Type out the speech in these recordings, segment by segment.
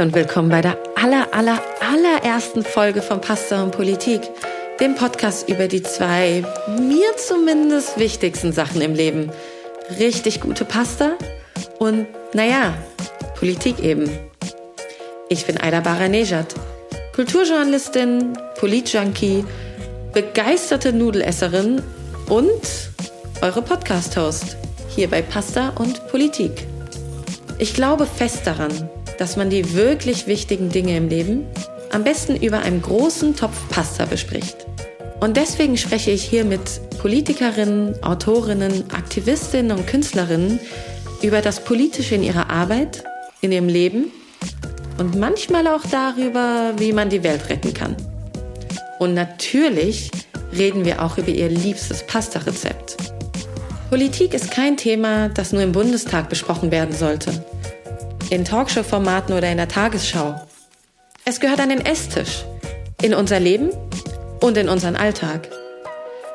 Und willkommen bei der aller, aller, allerersten Folge von Pasta und Politik, dem Podcast über die zwei, mir zumindest wichtigsten Sachen im Leben. Richtig gute Pasta und, naja, Politik eben. Ich bin Aida Baranejad, Kulturjournalistin, Politjunkie, begeisterte Nudelesserin und eure Podcast-Host hier bei Pasta und Politik. Ich glaube fest daran, dass man die wirklich wichtigen Dinge im Leben am besten über einem großen Topf Pasta bespricht. Und deswegen spreche ich hier mit Politikerinnen, Autorinnen, Aktivistinnen und Künstlerinnen über das Politische in ihrer Arbeit, in ihrem Leben und manchmal auch darüber, wie man die Welt retten kann. Und natürlich reden wir auch über ihr liebstes Pasta-Rezept. Politik ist kein Thema, das nur im Bundestag besprochen werden sollte in Talkshow-Formaten oder in der Tagesschau. Es gehört an den Esstisch, in unser Leben und in unseren Alltag.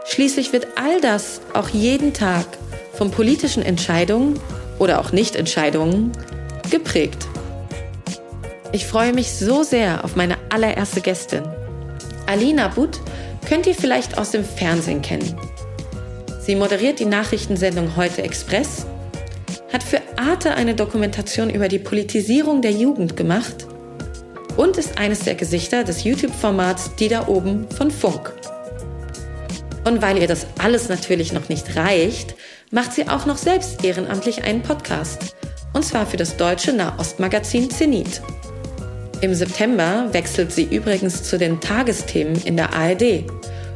Schließlich wird all das auch jeden Tag von politischen Entscheidungen oder auch Nichtentscheidungen geprägt. Ich freue mich so sehr auf meine allererste Gästin. Alina Butt könnt ihr vielleicht aus dem Fernsehen kennen. Sie moderiert die Nachrichtensendung Heute Express hat für Arte eine Dokumentation über die Politisierung der Jugend gemacht und ist eines der Gesichter des YouTube-Formats Die da oben von Funk. Und weil ihr das alles natürlich noch nicht reicht, macht sie auch noch selbst ehrenamtlich einen Podcast. Und zwar für das deutsche Nahostmagazin Zenit. Im September wechselt sie übrigens zu den Tagesthemen in der ARD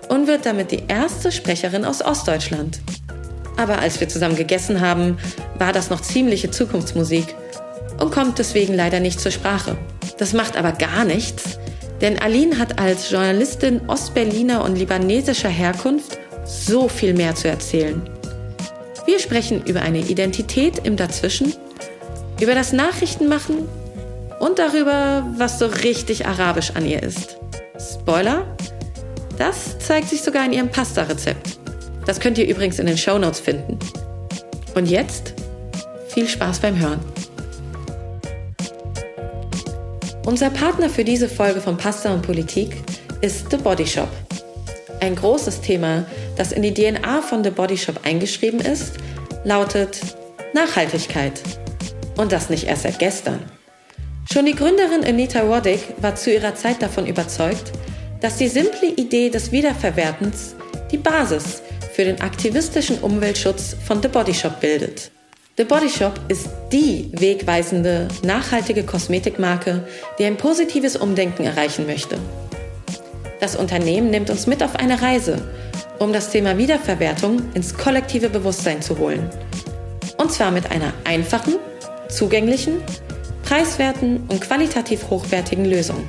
und wird damit die erste Sprecherin aus Ostdeutschland. Aber als wir zusammen gegessen haben, war das noch ziemliche Zukunftsmusik und kommt deswegen leider nicht zur Sprache. Das macht aber gar nichts, denn Aline hat als Journalistin Ostberliner und libanesischer Herkunft so viel mehr zu erzählen. Wir sprechen über eine Identität im Dazwischen, über das Nachrichtenmachen und darüber, was so richtig arabisch an ihr ist. Spoiler? Das zeigt sich sogar in ihrem Pasta-Rezept. Das könnt ihr übrigens in den Show Notes finden. Und jetzt viel Spaß beim Hören. Unser Partner für diese Folge von Pasta und Politik ist The Body Shop. Ein großes Thema, das in die DNA von The Body Shop eingeschrieben ist, lautet Nachhaltigkeit. Und das nicht erst seit gestern. Schon die Gründerin Anita Roddick war zu ihrer Zeit davon überzeugt, dass die simple Idee des Wiederverwertens die Basis für den aktivistischen Umweltschutz von The Body Shop bildet. The Body Shop ist die wegweisende, nachhaltige Kosmetikmarke, die ein positives Umdenken erreichen möchte. Das Unternehmen nimmt uns mit auf eine Reise, um das Thema Wiederverwertung ins kollektive Bewusstsein zu holen. Und zwar mit einer einfachen, zugänglichen, preiswerten und qualitativ hochwertigen Lösung.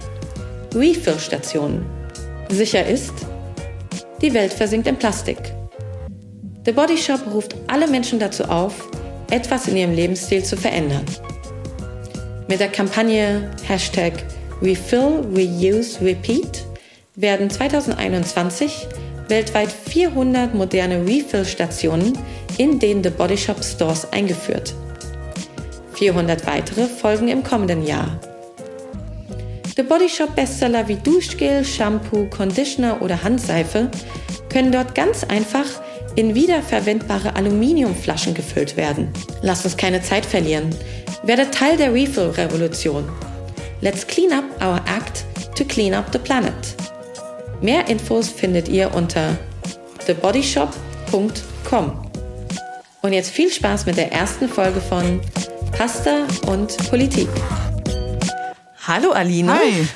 Refill-Stationen. Sicher ist, die Welt versinkt in Plastik. The Body Shop ruft alle Menschen dazu auf, etwas in ihrem Lebensstil zu verändern. Mit der Kampagne Hashtag Refill, Reuse, Repeat werden 2021 weltweit 400 moderne Refill-Stationen in den The Body Shop Stores eingeführt. 400 weitere folgen im kommenden Jahr. The Body Shop Bestseller wie Duschgel, Shampoo, Conditioner oder Handseife können dort ganz einfach in wiederverwendbare Aluminiumflaschen gefüllt werden. Lasst uns keine Zeit verlieren. Werde Teil der Refill-Revolution. Let's clean up our act to clean up the planet. Mehr Infos findet ihr unter thebodyshop.com. Und jetzt viel Spaß mit der ersten Folge von Pasta und Politik. Hallo Aline. Hi.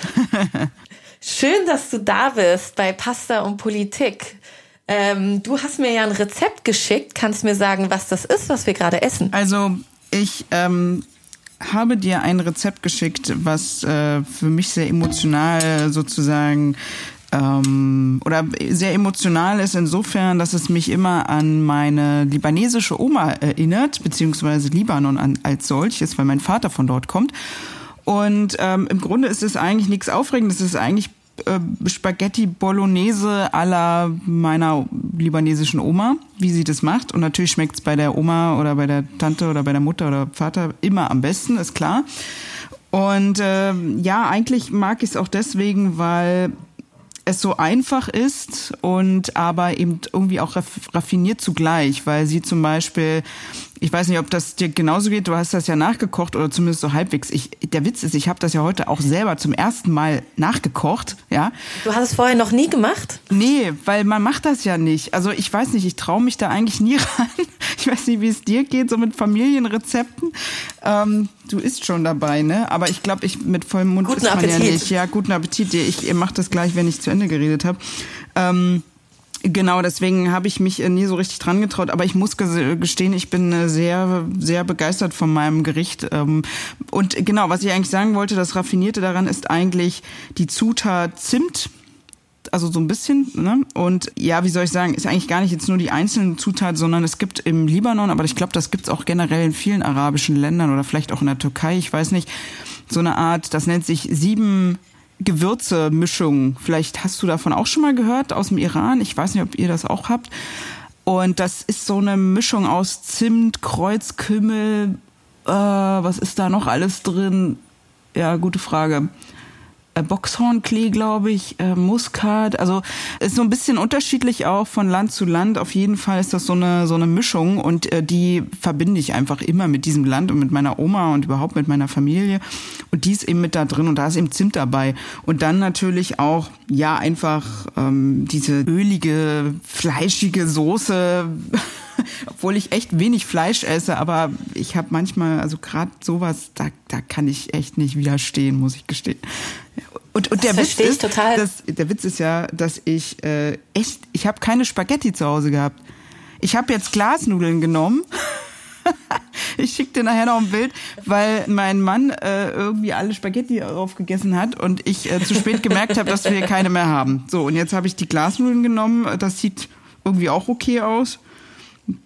Schön, dass du da bist bei Pasta und Politik. Ähm, du hast mir ja ein Rezept geschickt. Kannst mir sagen, was das ist, was wir gerade essen? Also ich ähm, habe dir ein Rezept geschickt, was äh, für mich sehr emotional sozusagen ähm, oder sehr emotional ist insofern, dass es mich immer an meine libanesische Oma erinnert, beziehungsweise Libanon an, als solches, weil mein Vater von dort kommt. Und ähm, im Grunde ist es eigentlich nichts Aufregendes, es ist eigentlich äh, Spaghetti Bolognese à la meiner libanesischen Oma, wie sie das macht. Und natürlich schmeckt es bei der Oma oder bei der Tante oder bei der Mutter oder Vater immer am besten, ist klar. Und äh, ja, eigentlich mag ich es auch deswegen, weil es so einfach ist und aber eben irgendwie auch raffiniert zugleich, weil sie zum Beispiel ich weiß nicht, ob das dir genauso geht. Du hast das ja nachgekocht oder zumindest so halbwegs. Ich, der Witz ist, ich habe das ja heute auch selber zum ersten Mal nachgekocht. Ja. Du hast es vorher noch nie gemacht? Nee, weil man macht das ja nicht. Also ich weiß nicht, ich traue mich da eigentlich nie ran. Ich weiß nicht, wie es dir geht, so mit Familienrezepten. Ähm, du isst schon dabei, ne? Aber ich glaube, ich mit vollem Mund guten isst man Appetit. ja nicht. Ja, guten Appetit. Ich, ihr macht das gleich, wenn ich zu Ende geredet habe. Ähm, Genau, deswegen habe ich mich äh, nie so richtig dran getraut. Aber ich muss gestehen, ich bin äh, sehr, sehr begeistert von meinem Gericht. Ähm, und genau, was ich eigentlich sagen wollte, das Raffinierte daran ist eigentlich die Zutat Zimt also so ein bisschen, ne? Und ja, wie soll ich sagen, ist eigentlich gar nicht jetzt nur die einzelnen Zutaten, sondern es gibt im Libanon, aber ich glaube, das gibt's auch generell in vielen arabischen Ländern oder vielleicht auch in der Türkei, ich weiß nicht, so eine Art, das nennt sich sieben Gewürzemischung. Vielleicht hast du davon auch schon mal gehört aus dem Iran. Ich weiß nicht, ob ihr das auch habt. Und das ist so eine Mischung aus Zimt, Kreuzkümmel, äh, was ist da noch alles drin? Ja, gute Frage. Äh, Boxhornklee, glaube ich, äh, Muskat. Also ist so ein bisschen unterschiedlich auch von Land zu Land. Auf jeden Fall ist das so eine so eine Mischung und äh, die verbinde ich einfach immer mit diesem Land und mit meiner Oma und überhaupt mit meiner Familie. Und die ist eben mit da drin und da ist eben Zimt dabei. Und dann natürlich auch ja einfach ähm, diese ölige, fleischige Soße. obwohl ich echt wenig Fleisch esse, aber ich habe manchmal, also gerade sowas, da, da kann ich echt nicht widerstehen, muss ich gestehen. Und, und der Witz ist, total. Dass, der Witz ist ja, dass ich äh, echt, ich habe keine Spaghetti zu Hause gehabt. Ich habe jetzt Glasnudeln genommen. ich schicke dir nachher noch ein Bild, weil mein Mann äh, irgendwie alle Spaghetti aufgegessen hat und ich äh, zu spät gemerkt habe, dass wir keine mehr haben. So, und jetzt habe ich die Glasnudeln genommen. Das sieht irgendwie auch okay aus.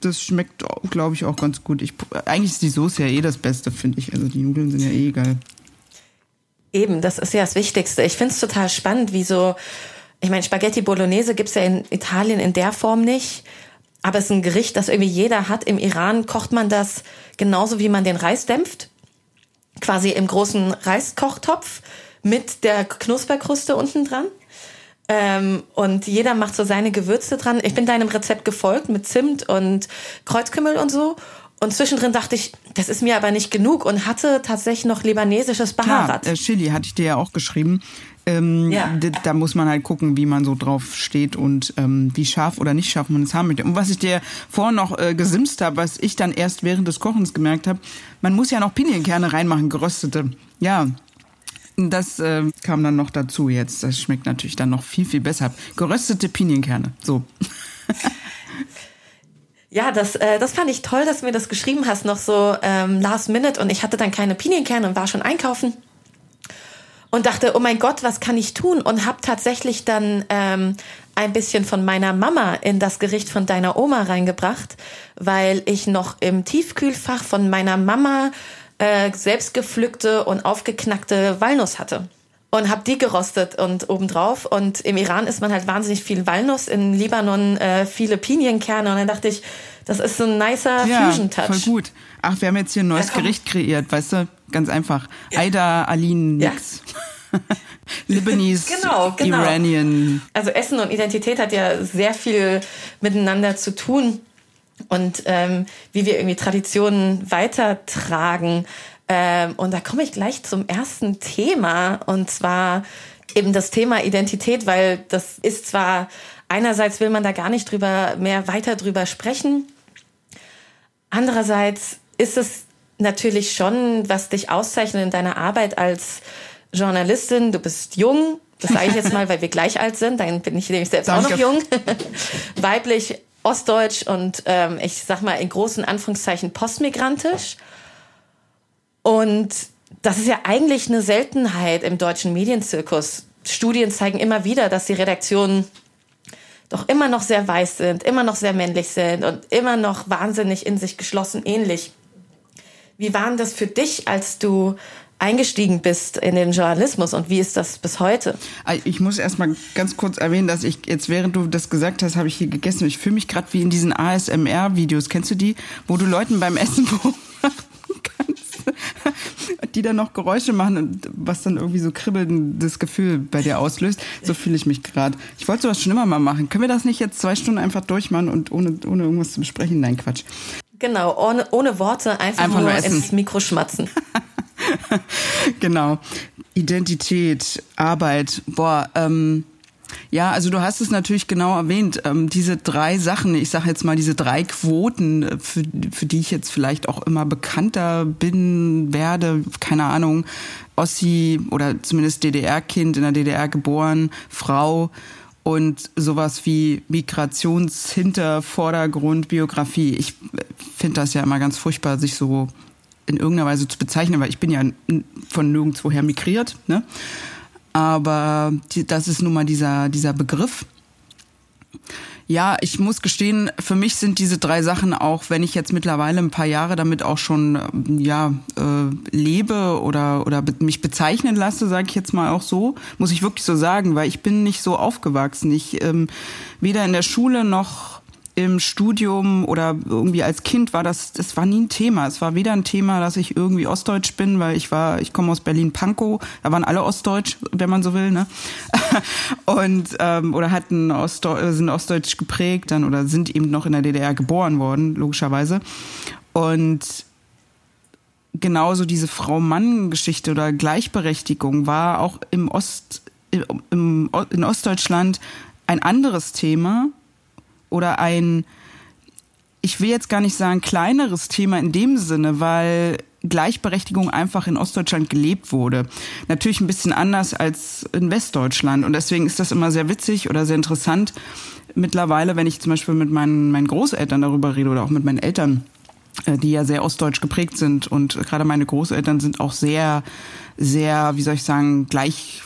Das schmeckt, glaube ich, auch ganz gut. Ich, eigentlich ist die Soße ja eh das Beste, finde ich. Also die Nudeln sind ja eh geil. Eben, das ist ja das Wichtigste. Ich finde es total spannend, wie so, ich meine, Spaghetti Bolognese gibt es ja in Italien in der Form nicht. Aber es ist ein Gericht, das irgendwie jeder hat. Im Iran kocht man das genauso, wie man den Reis dämpft. Quasi im großen Reiskochtopf mit der Knusperkruste unten dran. Ähm, und jeder macht so seine Gewürze dran. Ich bin deinem Rezept gefolgt mit Zimt und Kreuzkümmel und so. Und zwischendrin dachte ich, das ist mir aber nicht genug und hatte tatsächlich noch libanesisches Baharat. Klar, äh, Chili hatte ich dir ja auch geschrieben. Ähm, ja. Da muss man halt gucken, wie man so drauf steht und ähm, wie scharf oder nicht scharf man es haben möchte. Und was ich dir vorhin noch äh, gesimst habe, was ich dann erst während des Kochens gemerkt habe, man muss ja noch Pinienkerne reinmachen, geröstete. Ja, das äh, kam dann noch dazu jetzt. Das schmeckt natürlich dann noch viel, viel besser. Geröstete Pinienkerne. So. Ja, das, äh, das fand ich toll, dass du mir das geschrieben hast, noch so ähm, last minute. Und ich hatte dann keine Pinienkerne und war schon einkaufen. Und dachte, oh mein Gott, was kann ich tun? Und habe tatsächlich dann ähm, ein bisschen von meiner Mama in das Gericht von deiner Oma reingebracht, weil ich noch im Tiefkühlfach von meiner Mama äh, selbstgepflückte und aufgeknackte Walnuss hatte und habe die gerostet und obendrauf. Und im Iran isst man halt wahnsinnig viel Walnuss, in Libanon äh, viele Pinienkerne. Und dann dachte ich, das ist so ein nicer ja, Fusion-Touch. voll gut. Ach, wir haben jetzt hier ein neues Gericht kreiert, weißt du? Ganz einfach. Ja. Aida Aline Nix. Ja. Lebanese, genau, genau. Iranian. Also Essen und Identität hat ja sehr viel miteinander zu tun und ähm, wie wir irgendwie Traditionen weitertragen. Ähm, und da komme ich gleich zum ersten Thema und zwar eben das Thema Identität, weil das ist zwar einerseits will man da gar nicht drüber mehr weiter drüber sprechen, andererseits ist es natürlich schon, was dich auszeichnet in deiner Arbeit als Journalistin. Du bist jung, das sage ich jetzt mal, weil wir gleich alt sind, dann bin ich nämlich selbst Danke. auch noch jung, weiblich, ostdeutsch und ähm, ich sag mal in großen Anführungszeichen postmigrantisch. Und das ist ja eigentlich eine Seltenheit im deutschen Medienzirkus. Studien zeigen immer wieder, dass die Redaktionen doch immer noch sehr weiß sind, immer noch sehr männlich sind und immer noch wahnsinnig in sich geschlossen ähnlich. Wie war denn das für dich, als du eingestiegen bist in den Journalismus und wie ist das bis heute? Ich muss erst mal ganz kurz erwähnen, dass ich jetzt, während du das gesagt hast, habe ich hier gegessen. Ich fühle mich gerade wie in diesen ASMR-Videos. Kennst du die, wo du Leuten beim Essen? die dann noch Geräusche machen und was dann irgendwie so kribbelndes Gefühl bei dir auslöst. So fühle ich mich gerade. Ich wollte sowas schon immer mal machen. Können wir das nicht jetzt zwei Stunden einfach durchmachen und ohne, ohne irgendwas zu besprechen? Nein, Quatsch. Genau, ohne, ohne Worte einfach, einfach nur, nur ins Mikro schmatzen. genau. Identität, Arbeit, boah, ähm, ja, also du hast es natürlich genau erwähnt. Ähm, diese drei Sachen, ich sage jetzt mal diese drei Quoten, äh, für, für die ich jetzt vielleicht auch immer bekannter bin, werde, keine Ahnung, Ossi oder zumindest DDR-Kind, in der DDR geboren, Frau und sowas wie Migrationshintervordergrund, Biografie. Ich äh, finde das ja immer ganz furchtbar, sich so in irgendeiner Weise zu bezeichnen, weil ich bin ja von nirgendwoher migriert, ne? Aber die, das ist nun mal dieser, dieser Begriff. Ja, ich muss gestehen, für mich sind diese drei Sachen auch, wenn ich jetzt mittlerweile ein paar Jahre damit auch schon ja äh, lebe oder oder mich bezeichnen lasse, sage ich jetzt mal auch so, muss ich wirklich so sagen, weil ich bin nicht so aufgewachsen. Ich ähm, weder in der Schule noch im Studium oder irgendwie als Kind war das, das war nie ein Thema. Es war weder ein Thema, dass ich irgendwie Ostdeutsch bin, weil ich war, ich komme aus Berlin-Pankow, da waren alle Ostdeutsch, wenn man so will, ne? Und ähm, oder hatten Ostdeu sind Ostdeutsch geprägt dann oder sind eben noch in der DDR geboren worden, logischerweise. Und genauso diese Frau-Mann-Geschichte oder Gleichberechtigung war auch im Ost, im, in Ostdeutschland ein anderes Thema oder ein, ich will jetzt gar nicht sagen kleineres Thema in dem Sinne, weil Gleichberechtigung einfach in Ostdeutschland gelebt wurde. Natürlich ein bisschen anders als in Westdeutschland. Und deswegen ist das immer sehr witzig oder sehr interessant. Mittlerweile, wenn ich zum Beispiel mit meinen, meinen Großeltern darüber rede oder auch mit meinen Eltern, äh, die ja sehr ostdeutsch geprägt sind. Und gerade meine Großeltern sind auch sehr, sehr, wie soll ich sagen, gleich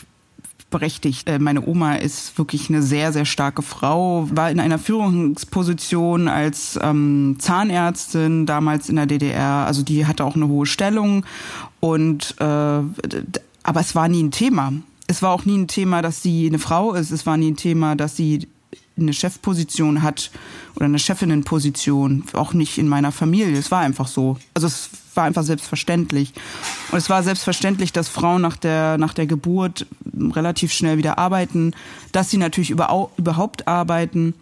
berechtigt. Äh, meine Oma ist wirklich eine sehr, sehr starke Frau, war in einer Führungsposition als ähm, Zahnärztin damals in der DDR. Also die hatte auch eine hohe Stellung und äh, aber es war nie ein Thema. Es war auch nie ein Thema, dass sie eine Frau ist. Es war nie ein Thema, dass sie eine Chefposition hat oder eine Chefinnenposition, auch nicht in meiner Familie. Es war einfach so. Also es war einfach selbstverständlich. Und es war selbstverständlich, dass Frauen nach der, nach der Geburt relativ schnell wieder arbeiten, dass sie natürlich über, überhaupt arbeiten.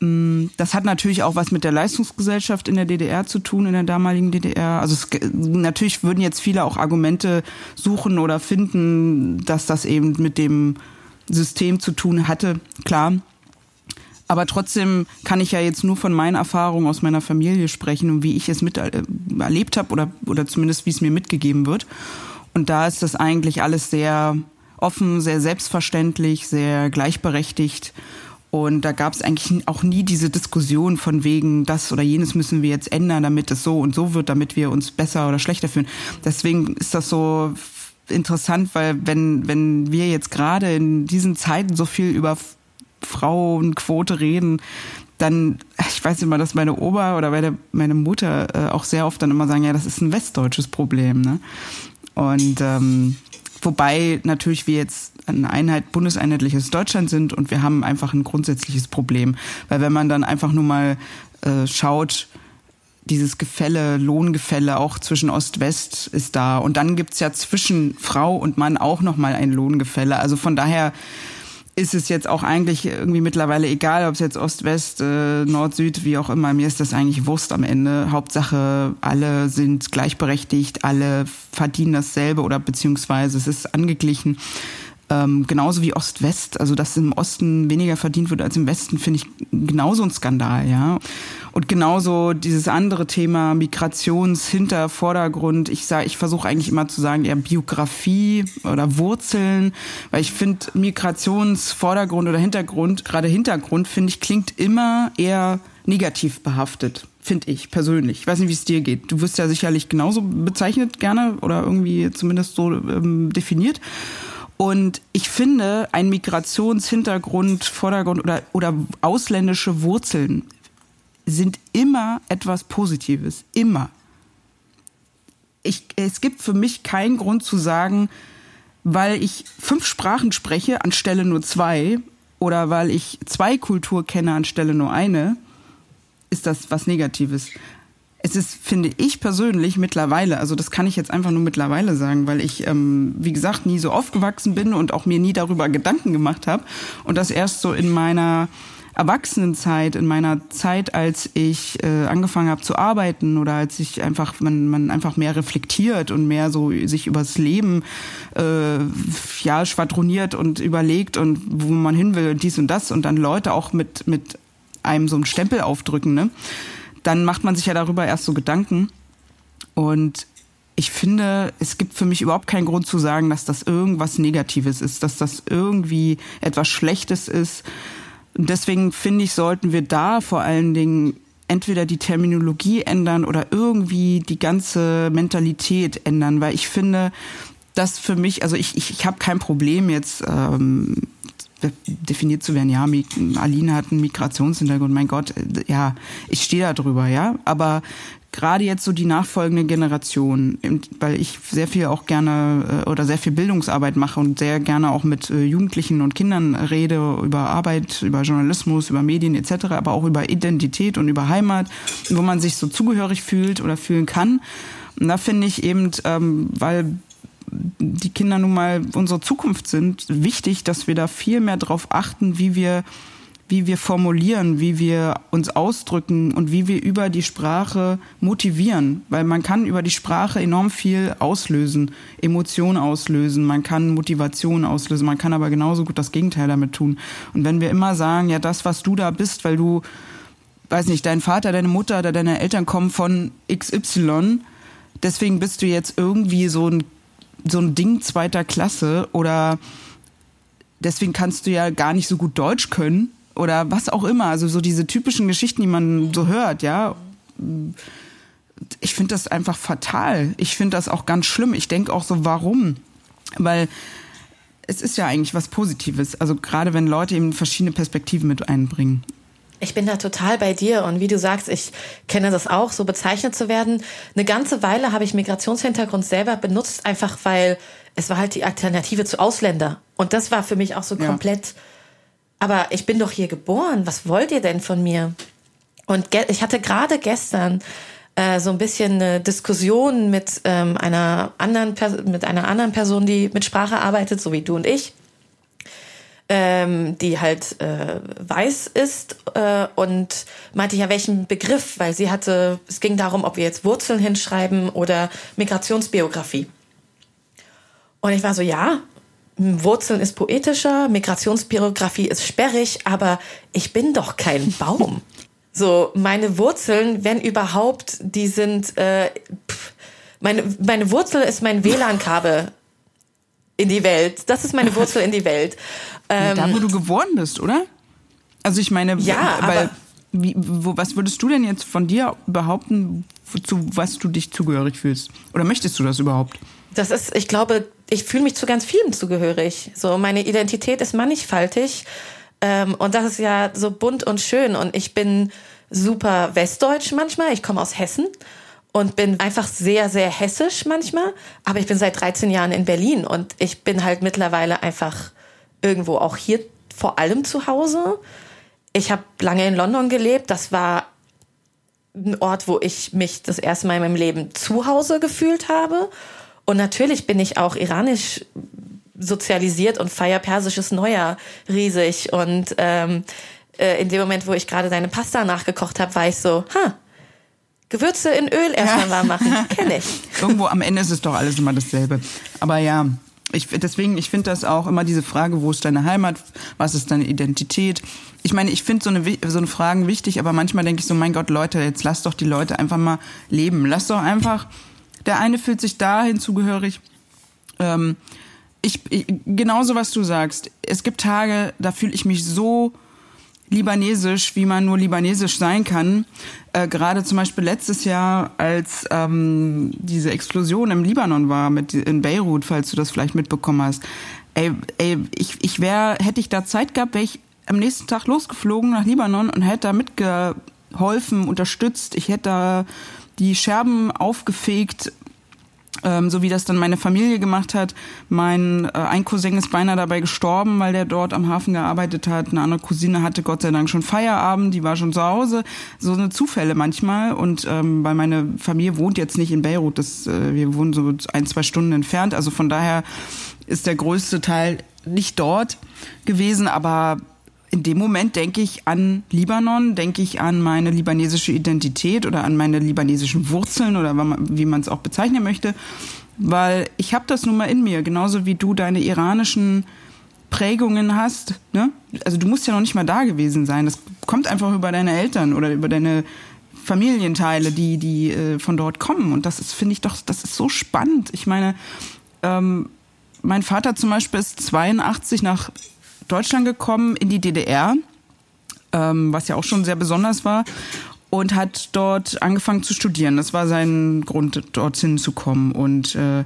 Mm, das hat natürlich auch was mit der Leistungsgesellschaft in der DDR zu tun, in der damaligen DDR. Also es, natürlich würden jetzt viele auch Argumente suchen oder finden, dass das eben mit dem System zu tun hatte. Klar, aber trotzdem kann ich ja jetzt nur von meinen Erfahrungen aus meiner Familie sprechen und wie ich es mit äh, erlebt habe oder, oder zumindest wie es mir mitgegeben wird. Und da ist das eigentlich alles sehr offen, sehr selbstverständlich, sehr gleichberechtigt. Und da gab es eigentlich auch nie diese Diskussion von wegen, das oder jenes müssen wir jetzt ändern, damit es so und so wird, damit wir uns besser oder schlechter fühlen. Deswegen ist das so interessant, weil wenn, wenn wir jetzt gerade in diesen Zeiten so viel über Frauenquote reden, dann, ich weiß immer, dass meine Oma oder meine, Mutter äh, auch sehr oft dann immer sagen, ja, das ist ein westdeutsches Problem. Ne? Und ähm, wobei natürlich wir jetzt eine Einheit, bundeseinheitliches Deutschland sind und wir haben einfach ein grundsätzliches Problem. Weil wenn man dann einfach nur mal äh, schaut, dieses Gefälle, Lohngefälle auch zwischen Ost-West ist da. Und dann gibt's ja zwischen Frau und Mann auch nochmal ein Lohngefälle. Also von daher ist es jetzt auch eigentlich irgendwie mittlerweile egal, ob es jetzt Ost, West, äh, Nord, Süd, wie auch immer. Mir ist das eigentlich Wurst am Ende. Hauptsache, alle sind gleichberechtigt, alle verdienen dasselbe oder beziehungsweise es ist angeglichen. Ähm, genauso wie Ost-West, also dass im Osten weniger verdient wird als im Westen, finde ich genauso ein Skandal, ja. Und genauso dieses andere Thema Migrations hinter Vordergrund. Ich sage, ich versuche eigentlich immer zu sagen, eher Biografie oder Wurzeln, weil ich finde Migrationsvordergrund oder Hintergrund, gerade Hintergrund, finde ich, klingt immer eher negativ behaftet finde ich persönlich. Ich weiß nicht, wie es dir geht. Du wirst ja sicherlich genauso bezeichnet gerne oder irgendwie zumindest so ähm, definiert. Und ich finde, ein Migrationshintergrund, Vordergrund oder, oder ausländische Wurzeln sind immer etwas Positives. Immer. Ich, es gibt für mich keinen Grund zu sagen, weil ich fünf Sprachen spreche anstelle nur zwei oder weil ich zwei Kultur kenne anstelle nur eine, ist das was Negatives. Es ist, finde ich persönlich mittlerweile, also das kann ich jetzt einfach nur mittlerweile sagen, weil ich, ähm, wie gesagt, nie so aufgewachsen bin und auch mir nie darüber Gedanken gemacht habe und das erst so in meiner Erwachsenenzeit, in meiner Zeit, als ich äh, angefangen habe zu arbeiten oder als ich einfach, man, man einfach mehr reflektiert und mehr so sich übers Leben äh, ja schwadroniert und überlegt und wo man hin will und dies und das und dann Leute auch mit, mit einem so einen Stempel aufdrücken, ne? Dann macht man sich ja darüber erst so Gedanken. Und ich finde, es gibt für mich überhaupt keinen Grund zu sagen, dass das irgendwas Negatives ist, dass das irgendwie etwas Schlechtes ist und deswegen finde ich, sollten wir da vor allen Dingen entweder die Terminologie ändern oder irgendwie die ganze Mentalität ändern, weil ich finde, dass für mich, also ich, ich, ich habe kein Problem jetzt ähm, definiert zu werden, ja, Aline hat einen Migrationshintergrund, mein Gott, äh, ja, ich stehe da drüber, ja, aber gerade jetzt so die nachfolgende Generation, weil ich sehr viel auch gerne äh, oder sehr viel Bildungsarbeit mache und sehr gerne auch mit äh, Jugendlichen und Kindern rede über Arbeit, über Journalismus, über Medien etc., aber auch über Identität und über Heimat, wo man sich so zugehörig fühlt oder fühlen kann. Und da finde ich eben, ähm, weil die Kinder nun mal unsere Zukunft sind, wichtig, dass wir da viel mehr drauf achten, wie wir wie wir formulieren, wie wir uns ausdrücken und wie wir über die Sprache motivieren. Weil man kann über die Sprache enorm viel auslösen, Emotionen auslösen, man kann Motivation auslösen, man kann aber genauso gut das Gegenteil damit tun. Und wenn wir immer sagen, ja, das, was du da bist, weil du, weiß nicht, dein Vater, deine Mutter oder deine Eltern kommen von XY, deswegen bist du jetzt irgendwie so ein, so ein Ding zweiter Klasse oder deswegen kannst du ja gar nicht so gut Deutsch können, oder was auch immer. Also so diese typischen Geschichten, die man so hört, ja. Ich finde das einfach fatal. Ich finde das auch ganz schlimm. Ich denke auch so, warum? Weil es ist ja eigentlich was Positives. Also gerade wenn Leute eben verschiedene Perspektiven mit einbringen. Ich bin da total bei dir und wie du sagst, ich kenne das auch, so bezeichnet zu werden. Eine ganze Weile habe ich Migrationshintergrund selber benutzt, einfach weil es war halt die Alternative zu Ausländer. Und das war für mich auch so ja. komplett aber ich bin doch hier geboren, was wollt ihr denn von mir? Und ich hatte gerade gestern äh, so ein bisschen eine Diskussion mit ähm, einer anderen mit einer anderen Person, die mit Sprache arbeitet, so wie du und ich, ähm, die halt äh, weiß ist äh, und meinte ja welchen Begriff, weil sie hatte, es ging darum, ob wir jetzt Wurzeln hinschreiben oder Migrationsbiografie. Und ich war so, ja, Wurzeln ist poetischer, Migrationsbiografie ist sperrig, aber ich bin doch kein Baum. So, meine Wurzeln, wenn überhaupt, die sind, äh, pff, meine, meine Wurzel ist mein WLAN-Kabel in die Welt. Das ist meine Wurzel in die Welt. Ähm, da, wo du geboren bist, oder? Also ich meine, ja, weil, wie, wo, was würdest du denn jetzt von dir behaupten, zu was du dich zugehörig fühlst? Oder möchtest du das überhaupt? Das ist, ich glaube, ich fühle mich zu ganz vielen zugehörig. So, meine Identität ist mannigfaltig. Ähm, und das ist ja so bunt und schön. Und ich bin super westdeutsch manchmal. Ich komme aus Hessen und bin einfach sehr, sehr hessisch manchmal. Aber ich bin seit 13 Jahren in Berlin und ich bin halt mittlerweile einfach irgendwo auch hier vor allem zu Hause. Ich habe lange in London gelebt. Das war ein Ort, wo ich mich das erste Mal in meinem Leben zu Hause gefühlt habe. Und natürlich bin ich auch iranisch sozialisiert und feier persisches Neujahr riesig. Und ähm, äh, in dem Moment, wo ich gerade deine Pasta nachgekocht habe, war ich so, ha, Gewürze in Öl erstmal ja. warm machen, kenne ich. Irgendwo am Ende ist es doch alles immer dasselbe. Aber ja, ich, deswegen, ich finde das auch immer diese Frage, wo ist deine Heimat, was ist deine Identität? Ich meine, ich finde so eine, so eine Fragen wichtig, aber manchmal denke ich so, mein Gott, Leute, jetzt lass doch die Leute einfach mal leben. Lass doch einfach der eine fühlt sich dahin zugehörig. Ähm, ich, ich, genauso was du sagst. Es gibt Tage, da fühle ich mich so libanesisch, wie man nur libanesisch sein kann. Äh, Gerade zum Beispiel letztes Jahr, als ähm, diese Explosion im Libanon war, mit in Beirut, falls du das vielleicht mitbekommen hast. Ey, ey ich, ich wäre, hätte ich da Zeit gehabt, wäre ich am nächsten Tag losgeflogen nach Libanon und hätte da mitgeholfen, unterstützt. Ich hätte da die Scherben aufgefegt, ähm, so wie das dann meine Familie gemacht hat. Mein äh, ein Cousin ist beinahe dabei gestorben, weil der dort am Hafen gearbeitet hat. Eine andere Cousine hatte Gott sei Dank schon Feierabend, die war schon zu Hause. So eine Zufälle manchmal. Und ähm, weil meine Familie wohnt jetzt nicht in Beirut, das, äh, wir wohnen so ein, zwei Stunden entfernt. Also von daher ist der größte Teil nicht dort gewesen, aber in dem Moment denke ich an Libanon, denke ich an meine libanesische Identität oder an meine libanesischen Wurzeln oder wie man es auch bezeichnen möchte, weil ich habe das nun mal in mir, genauso wie du deine iranischen Prägungen hast. Ne? Also du musst ja noch nicht mal da gewesen sein. Das kommt einfach über deine Eltern oder über deine Familienteile, die die äh, von dort kommen. Und das ist, finde ich doch, das ist so spannend. Ich meine, ähm, mein Vater zum Beispiel ist 82 nach Deutschland gekommen, in die DDR, ähm, was ja auch schon sehr besonders war, und hat dort angefangen zu studieren. Das war sein Grund, dorthin zu kommen. Und äh,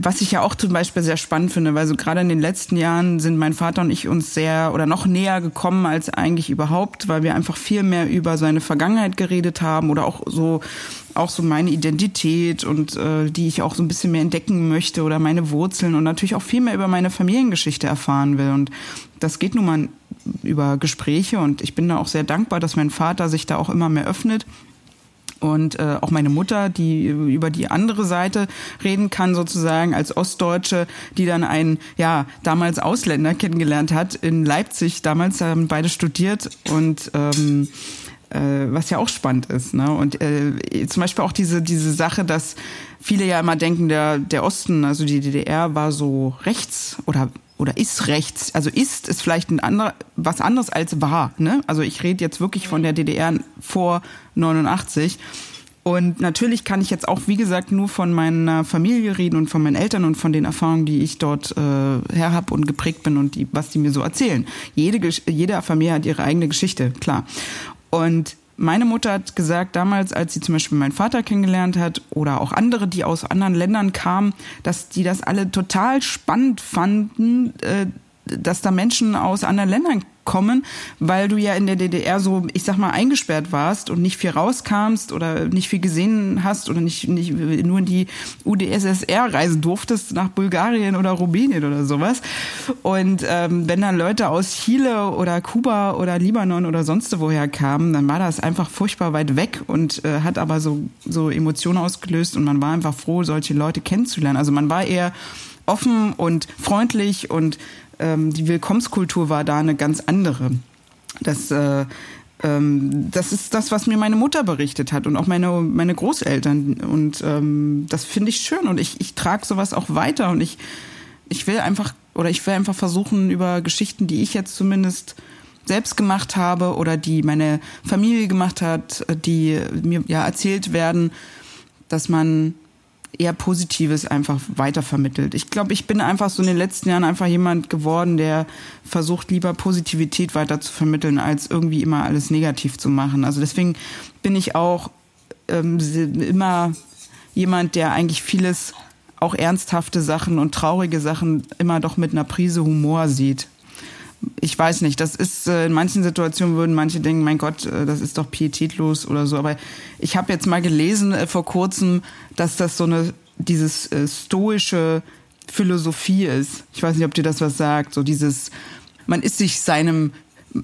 was ich ja auch zum Beispiel sehr spannend finde, weil so gerade in den letzten Jahren sind mein Vater und ich uns sehr oder noch näher gekommen als eigentlich überhaupt, weil wir einfach viel mehr über seine Vergangenheit geredet haben oder auch so auch so meine Identität und äh, die ich auch so ein bisschen mehr entdecken möchte oder meine Wurzeln und natürlich auch viel mehr über meine Familiengeschichte erfahren will. Und das geht nun mal über Gespräche und ich bin da auch sehr dankbar, dass mein Vater sich da auch immer mehr öffnet und äh, auch meine Mutter, die über die andere Seite reden kann, sozusagen als Ostdeutsche, die dann einen, ja, damals Ausländer kennengelernt hat in Leipzig. Damals haben beide studiert und ähm, äh, was ja auch spannend ist. Ne? Und äh, zum Beispiel auch diese, diese Sache, dass viele ja immer denken, der, der Osten, also die DDR, war so rechts oder oder ist rechts, also ist ist vielleicht ein anderer, was anderes als war. Ne? Also ich rede jetzt wirklich von der DDR vor 89. Und natürlich kann ich jetzt auch, wie gesagt, nur von meiner Familie reden und von meinen Eltern und von den Erfahrungen, die ich dort äh, her hab und geprägt bin und die, was die mir so erzählen. Jede, jede Familie hat ihre eigene Geschichte, klar. Und meine Mutter hat gesagt damals, als sie zum Beispiel meinen Vater kennengelernt hat oder auch andere, die aus anderen Ländern kamen, dass die das alle total spannend fanden, äh, dass da Menschen aus anderen Ländern kommen, weil du ja in der DDR so, ich sag mal, eingesperrt warst und nicht viel rauskamst oder nicht viel gesehen hast oder nicht, nicht nur in die UdSSR reisen durftest nach Bulgarien oder Rumänien oder sowas. Und ähm, wenn dann Leute aus Chile oder Kuba oder Libanon oder sonst woher kamen, dann war das einfach furchtbar weit weg und äh, hat aber so, so Emotionen ausgelöst und man war einfach froh, solche Leute kennenzulernen. Also man war eher offen und freundlich und ähm, die Willkommenskultur war da eine ganz andere. Das, äh, ähm, das ist das, was mir meine Mutter berichtet hat und auch meine, meine Großeltern. Und ähm, das finde ich schön und ich, ich trage sowas auch weiter und ich, ich will einfach oder ich will einfach versuchen, über Geschichten, die ich jetzt zumindest selbst gemacht habe oder die meine Familie gemacht hat, die mir ja erzählt werden, dass man eher Positives einfach weitervermittelt. Ich glaube, ich bin einfach so in den letzten Jahren einfach jemand geworden, der versucht, lieber Positivität weiter zu vermitteln, als irgendwie immer alles negativ zu machen. Also deswegen bin ich auch ähm, immer jemand, der eigentlich vieles, auch ernsthafte Sachen und traurige Sachen immer doch mit einer Prise Humor sieht ich weiß nicht, das ist äh, in manchen Situationen würden manche denken, mein Gott, äh, das ist doch pietätlos oder so. Aber ich habe jetzt mal gelesen äh, vor kurzem, dass das so eine dieses äh, stoische Philosophie ist. Ich weiß nicht, ob dir das was sagt. So dieses, man ist sich seinem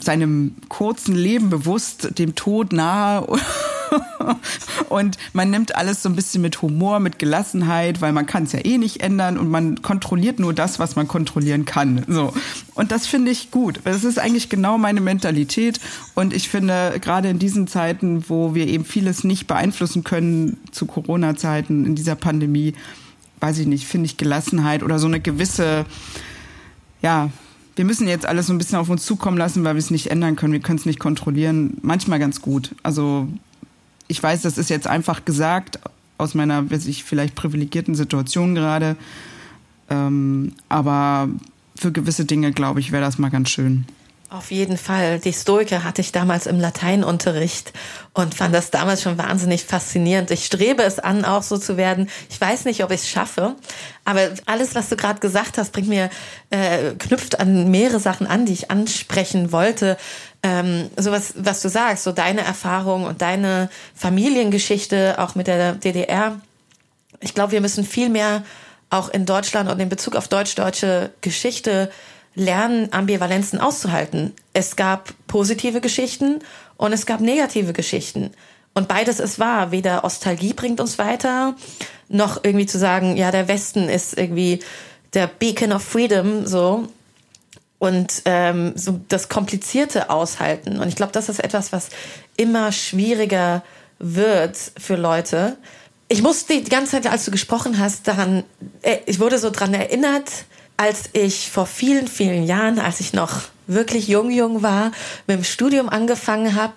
seinem kurzen Leben bewusst, dem Tod nahe und man nimmt alles so ein bisschen mit Humor, mit Gelassenheit, weil man kann es ja eh nicht ändern und man kontrolliert nur das, was man kontrollieren kann. So. Und das finde ich gut. Das ist eigentlich genau meine Mentalität und ich finde, gerade in diesen Zeiten, wo wir eben vieles nicht beeinflussen können, zu Corona-Zeiten, in dieser Pandemie, weiß ich nicht, finde ich Gelassenheit oder so eine gewisse, ja, wir müssen jetzt alles so ein bisschen auf uns zukommen lassen, weil wir es nicht ändern können. Wir können es nicht kontrollieren. Manchmal ganz gut. Also ich weiß, das ist jetzt einfach gesagt aus meiner, weiß ich, vielleicht privilegierten Situation gerade. Ähm, aber für gewisse Dinge, glaube ich, wäre das mal ganz schön. Auf jeden Fall. Die Stoiker hatte ich damals im Lateinunterricht und fand das damals schon wahnsinnig faszinierend. Ich strebe es an, auch so zu werden. Ich weiß nicht, ob ich es schaffe, aber alles, was du gerade gesagt hast, bringt mir, äh, knüpft an mehrere Sachen an, die ich ansprechen wollte. Ähm, so was, was du sagst, so deine Erfahrung und deine Familiengeschichte auch mit der DDR Ich glaube, wir müssen viel mehr auch in Deutschland und in Bezug auf deutsch-deutsche Geschichte lernen, Ambivalenzen auszuhalten. Es gab positive Geschichten und es gab negative Geschichten. Und beides ist wahr. Weder Ostalgie bringt uns weiter, noch irgendwie zu sagen, ja, der Westen ist irgendwie der Beacon of Freedom, so. Und ähm, so das Komplizierte aushalten. Und ich glaube, das ist etwas, was immer schwieriger wird für Leute. Ich musste die ganze Zeit, als du gesprochen hast, daran, äh, ich wurde so dran erinnert, als ich vor vielen, vielen Jahren, als ich noch wirklich jung, jung war, mit dem Studium angefangen habe,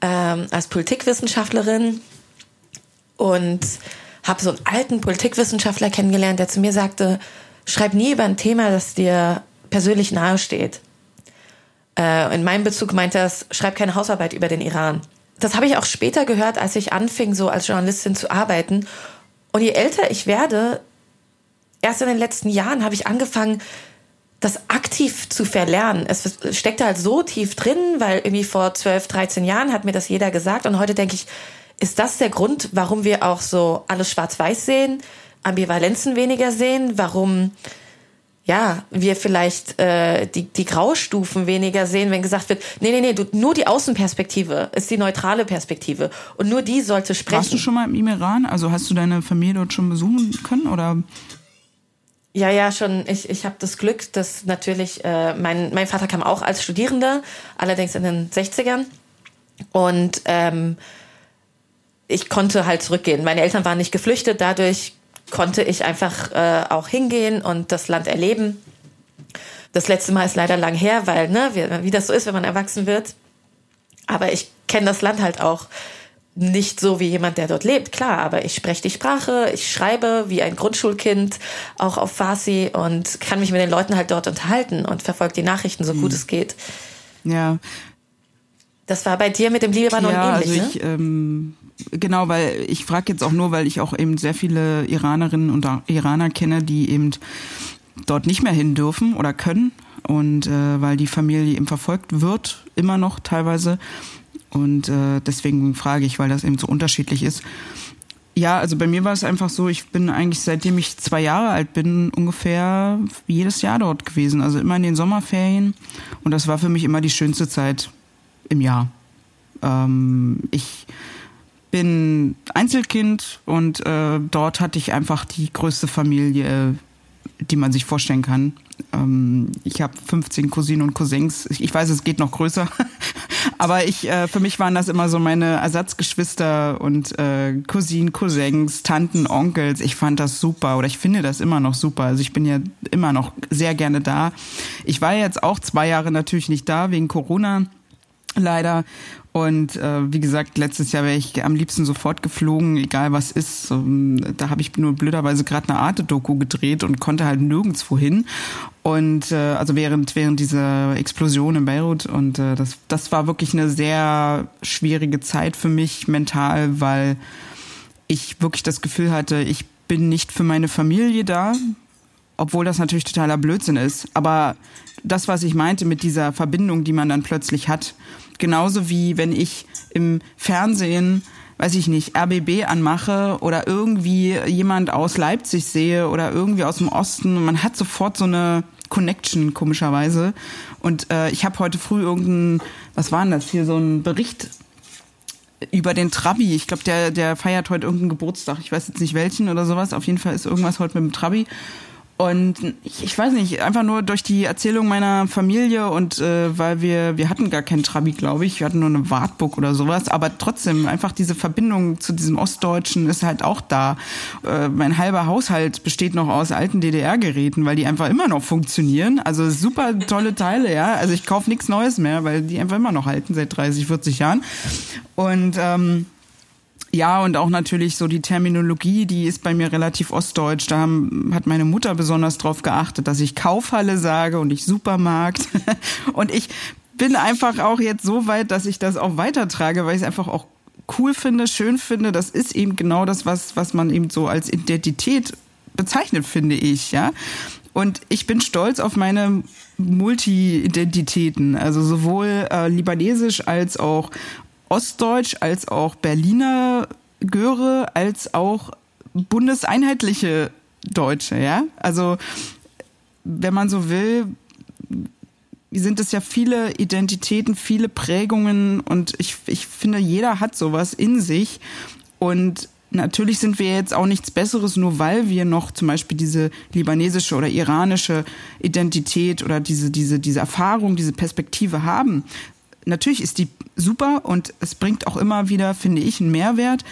ähm, als Politikwissenschaftlerin und habe so einen alten Politikwissenschaftler kennengelernt, der zu mir sagte, schreib nie über ein Thema, das dir persönlich nahe steht. Äh, in meinem Bezug meint das, schreib keine Hausarbeit über den Iran. Das habe ich auch später gehört, als ich anfing, so als Journalistin zu arbeiten. Und je älter ich werde, erst in den letzten Jahren habe ich angefangen, das aktiv zu verlernen. Es steckt halt so tief drin, weil irgendwie vor 12, 13 Jahren hat mir das jeder gesagt und heute denke ich, ist das der Grund, warum wir auch so alles schwarz-weiß sehen, Ambivalenzen weniger sehen, warum ja, wir vielleicht äh, die, die Graustufen weniger sehen, wenn gesagt wird, nee, nee, nee, du, nur die Außenperspektive ist die neutrale Perspektive und nur die sollte sprechen. Warst du schon mal im Iran? Also hast du deine Familie dort schon besuchen können oder? Ja, ja, schon. Ich, ich habe das Glück, dass natürlich, äh, mein, mein Vater kam auch als Studierender, allerdings in den 60ern. Und ähm, ich konnte halt zurückgehen. Meine Eltern waren nicht geflüchtet, dadurch konnte ich einfach äh, auch hingehen und das Land erleben. Das letzte Mal ist leider lang her, weil, ne, wie, wie das so ist, wenn man erwachsen wird. Aber ich kenne das Land halt auch nicht so wie jemand, der dort lebt, klar, aber ich spreche die Sprache, ich schreibe wie ein Grundschulkind, auch auf Farsi und kann mich mit den Leuten halt dort unterhalten und verfolge die Nachrichten so mhm. gut es geht. Ja. Das war bei dir mit dem Libanon ja, ähnlich, also ich, ne? ähm, genau, weil ich frage jetzt auch nur, weil ich auch eben sehr viele Iranerinnen und Iraner kenne, die eben dort nicht mehr hin dürfen oder können und äh, weil die Familie eben verfolgt wird, immer noch teilweise und äh, deswegen frage ich, weil das eben so unterschiedlich ist. Ja, also bei mir war es einfach so, ich bin eigentlich seitdem ich zwei Jahre alt bin, ungefähr jedes Jahr dort gewesen. Also immer in den Sommerferien. Und das war für mich immer die schönste Zeit im Jahr. Ähm, ich bin Einzelkind und äh, dort hatte ich einfach die größte Familie, die man sich vorstellen kann. Ähm, ich habe 15 Cousinen und Cousins. Ich, weiß, es geht noch größer. Aber ich, äh, für mich waren das immer so meine Ersatzgeschwister und äh, Cousinen, Cousins, Tanten, Onkels. Ich fand das super oder ich finde das immer noch super. Also ich bin ja immer noch sehr gerne da. Ich war jetzt auch zwei Jahre natürlich nicht da wegen Corona leider. Und äh, wie gesagt, letztes Jahr wäre ich am liebsten sofort geflogen, egal was ist. da habe ich nur blöderweise gerade eine Arte-Doku gedreht und konnte halt nirgendwo hin. Und äh, also während während dieser Explosion in Beirut und äh, das das war wirklich eine sehr schwierige Zeit für mich mental, weil ich wirklich das Gefühl hatte, ich bin nicht für meine Familie da, obwohl das natürlich totaler Blödsinn ist. Aber das, was ich meinte mit dieser Verbindung, die man dann plötzlich hat, genauso wie wenn ich im Fernsehen weiß ich nicht, RBB anmache oder irgendwie jemand aus Leipzig sehe oder irgendwie aus dem Osten. Man hat sofort so eine Connection, komischerweise. Und äh, ich habe heute früh irgendein, was war denn das hier, so ein Bericht über den Trabi. Ich glaube, der, der feiert heute irgendeinen Geburtstag. Ich weiß jetzt nicht welchen oder sowas. Auf jeden Fall ist irgendwas heute mit dem Trabi. Und ich, ich weiß nicht, einfach nur durch die Erzählung meiner Familie und äh, weil wir, wir hatten gar keinen Trabi, glaube ich, wir hatten nur eine Wartburg oder sowas, aber trotzdem einfach diese Verbindung zu diesem Ostdeutschen ist halt auch da. Äh, mein halber Haushalt besteht noch aus alten DDR-Geräten, weil die einfach immer noch funktionieren. Also super tolle Teile, ja. Also ich kaufe nichts Neues mehr, weil die einfach immer noch halten seit 30, 40 Jahren. Und ähm, ja, und auch natürlich so die Terminologie, die ist bei mir relativ ostdeutsch. Da haben, hat meine Mutter besonders drauf geachtet, dass ich Kaufhalle sage und ich Supermarkt. und ich bin einfach auch jetzt so weit, dass ich das auch weitertrage, weil ich es einfach auch cool finde, schön finde. Das ist eben genau das, was, was man eben so als Identität bezeichnet, finde ich, ja. Und ich bin stolz auf meine Multi-Identitäten, also sowohl äh, libanesisch als auch Ostdeutsch als auch Berliner Göre als auch bundeseinheitliche Deutsche, ja. Also wenn man so will, sind es ja viele Identitäten, viele Prägungen und ich, ich finde, jeder hat sowas in sich und natürlich sind wir jetzt auch nichts Besseres, nur weil wir noch zum Beispiel diese libanesische oder iranische Identität oder diese, diese, diese Erfahrung, diese Perspektive haben. Natürlich ist die super und es bringt auch immer wieder, finde ich, einen Mehrwert,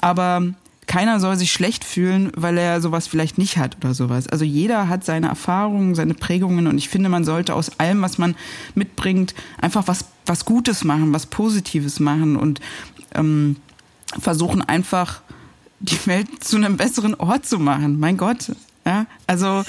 aber keiner soll sich schlecht fühlen, weil er sowas vielleicht nicht hat oder sowas. Also jeder hat seine Erfahrungen, seine Prägungen und ich finde, man sollte aus allem, was man mitbringt, einfach was, was Gutes machen, was Positives machen und ähm, versuchen einfach die Welt zu einem besseren Ort zu machen. Mein Gott. Ja, also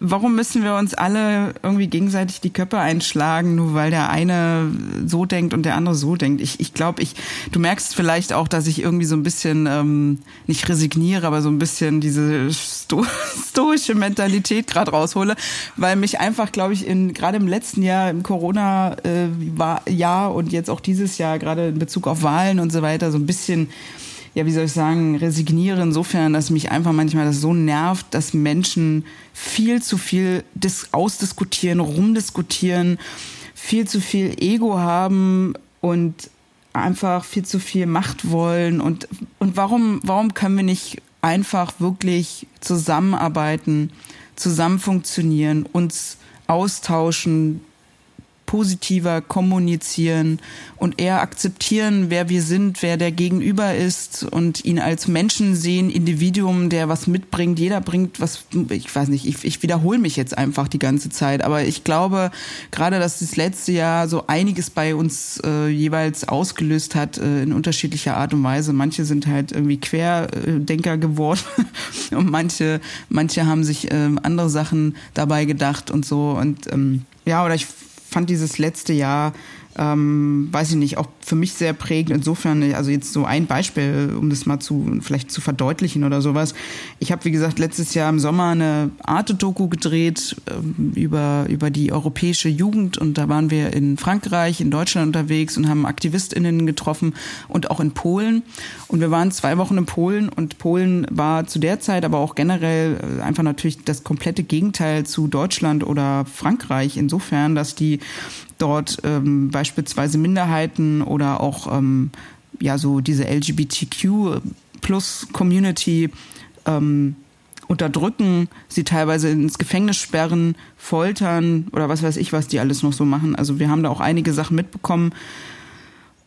warum müssen wir uns alle irgendwie gegenseitig die Köpfe einschlagen, nur weil der eine so denkt und der andere so denkt? Ich, ich glaube, ich, du merkst vielleicht auch, dass ich irgendwie so ein bisschen ähm, nicht resigniere, aber so ein bisschen diese sto stoische Mentalität gerade raushole, weil mich einfach, glaube ich, in gerade im letzten Jahr im Corona äh, und jetzt auch dieses Jahr gerade in Bezug auf Wahlen und so weiter so ein bisschen ja, wie soll ich sagen, resigniere insofern, dass mich einfach manchmal das so nervt, dass Menschen viel zu viel ausdiskutieren, rumdiskutieren, viel zu viel Ego haben und einfach viel zu viel Macht wollen. Und, und warum, warum können wir nicht einfach wirklich zusammenarbeiten, zusammen funktionieren, uns austauschen, positiver kommunizieren und eher akzeptieren, wer wir sind, wer der Gegenüber ist und ihn als Menschen sehen, Individuum, der was mitbringt. Jeder bringt was, ich weiß nicht, ich, ich wiederhole mich jetzt einfach die ganze Zeit, aber ich glaube gerade, dass das letzte Jahr so einiges bei uns äh, jeweils ausgelöst hat äh, in unterschiedlicher Art und Weise. Manche sind halt irgendwie Querdenker geworden und manche, manche haben sich äh, andere Sachen dabei gedacht und so und ähm, ja, oder ich fand dieses letzte Jahr, ähm, weiß ich nicht, auch für mich sehr prägend. Insofern, also jetzt so ein Beispiel, um das mal zu vielleicht zu verdeutlichen oder sowas. Ich habe, wie gesagt, letztes Jahr im Sommer eine Arte-Doku gedreht ähm, über, über die europäische Jugend und da waren wir in Frankreich, in Deutschland unterwegs und haben AktivistInnen getroffen und auch in Polen. Und wir waren zwei Wochen in Polen und Polen war zu der Zeit, aber auch generell äh, einfach natürlich das komplette Gegenteil zu Deutschland oder Frankreich. Insofern, dass die dort ähm, beispielsweise Minderheiten oder auch ähm, ja so diese LGBTQ plus Community ähm, unterdrücken, sie teilweise ins Gefängnis sperren, foltern oder was weiß ich, was die alles noch so machen. Also wir haben da auch einige Sachen mitbekommen.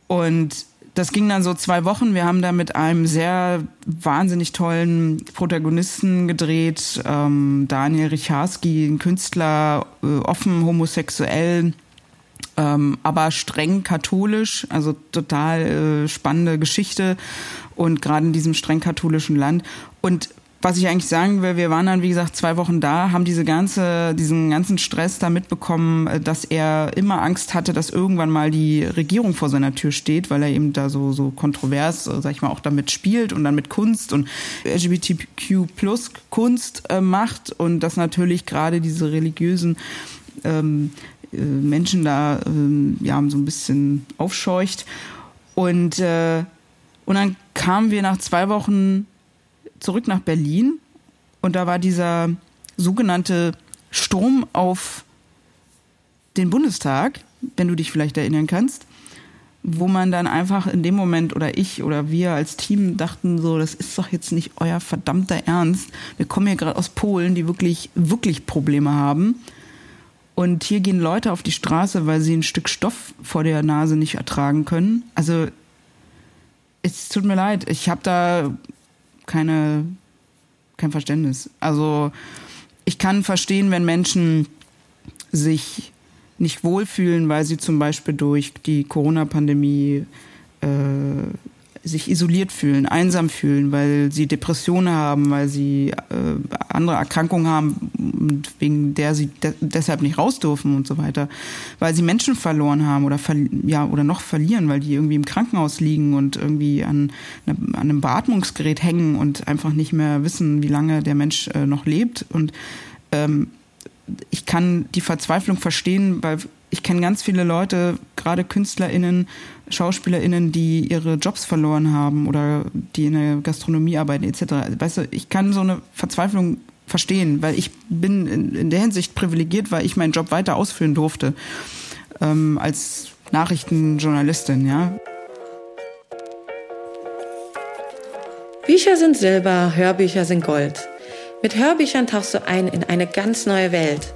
Und das ging dann so zwei Wochen. Wir haben da mit einem sehr wahnsinnig tollen Protagonisten gedreht, ähm, Daniel Richarski, ein Künstler, äh, offen homosexuell, ähm, aber streng katholisch, also total äh, spannende Geschichte und gerade in diesem streng katholischen Land. Und was ich eigentlich sagen will, wir waren dann, wie gesagt, zwei Wochen da, haben diese ganze, diesen ganzen Stress da mitbekommen, äh, dass er immer Angst hatte, dass irgendwann mal die Regierung vor seiner Tür steht, weil er eben da so, so kontrovers, äh, sag ich mal, auch damit spielt und dann mit Kunst und LGBTQ plus Kunst äh, macht und dass natürlich gerade diese religiösen ähm, äh, Menschen da äh, ja so ein bisschen aufscheucht. Und, äh, und dann kamen wir nach zwei Wochen zurück nach Berlin und da war dieser sogenannte Sturm auf den Bundestag, wenn du dich vielleicht erinnern kannst, wo man dann einfach in dem Moment oder ich oder wir als Team dachten so, das ist doch jetzt nicht euer verdammter Ernst. Wir kommen hier gerade aus Polen, die wirklich, wirklich Probleme haben. Und hier gehen Leute auf die Straße, weil sie ein Stück Stoff vor der Nase nicht ertragen können. Also es tut mir leid, ich habe da keine kein Verständnis. Also ich kann verstehen, wenn Menschen sich nicht wohlfühlen, weil sie zum Beispiel durch die Corona-Pandemie äh, sich isoliert fühlen, einsam fühlen, weil sie Depressionen haben, weil sie äh, andere Erkrankungen haben wegen der sie de deshalb nicht raus dürfen und so weiter, weil sie Menschen verloren haben oder ja oder noch verlieren, weil die irgendwie im Krankenhaus liegen und irgendwie an, ne, an einem Beatmungsgerät hängen und einfach nicht mehr wissen, wie lange der Mensch äh, noch lebt. Und ähm, ich kann die Verzweiflung verstehen, weil ich kenne ganz viele Leute, gerade KünstlerInnen, SchauspielerInnen, die ihre Jobs verloren haben oder die in der Gastronomie arbeiten, etc. Weißt du, ich kann so eine Verzweiflung verstehen, weil ich bin in, in der Hinsicht privilegiert, weil ich meinen Job weiter ausführen durfte ähm, als Nachrichtenjournalistin, ja. Bücher sind Silber, Hörbücher sind Gold. Mit Hörbüchern tauchst du ein in eine ganz neue Welt.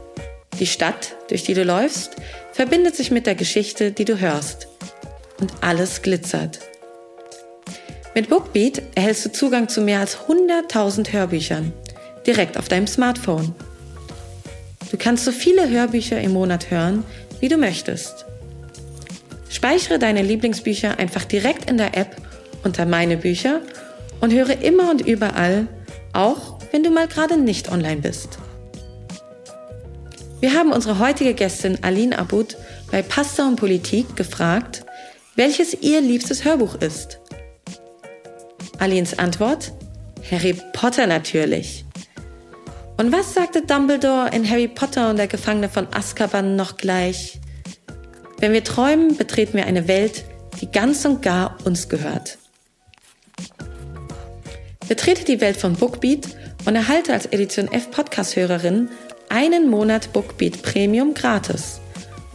Die Stadt, durch die du läufst, verbindet sich mit der Geschichte, die du hörst. Und alles glitzert. Mit Bookbeat erhältst du Zugang zu mehr als 100.000 Hörbüchern, direkt auf deinem Smartphone. Du kannst so viele Hörbücher im Monat hören, wie du möchtest. Speichere deine Lieblingsbücher einfach direkt in der App unter Meine Bücher und höre immer und überall, auch wenn du mal gerade nicht online bist. Wir haben unsere heutige Gästin Aline Abud bei Pasta und Politik gefragt, welches ihr liebstes Hörbuch ist. Alines Antwort? Harry Potter natürlich. Und was sagte Dumbledore in Harry Potter und der Gefangene von Azkaban noch gleich? Wenn wir träumen, betreten wir eine Welt, die ganz und gar uns gehört. Betrete die Welt von Bookbeat und erhalte als Edition F Podcast-Hörerin einen Monat Bookbeat Premium gratis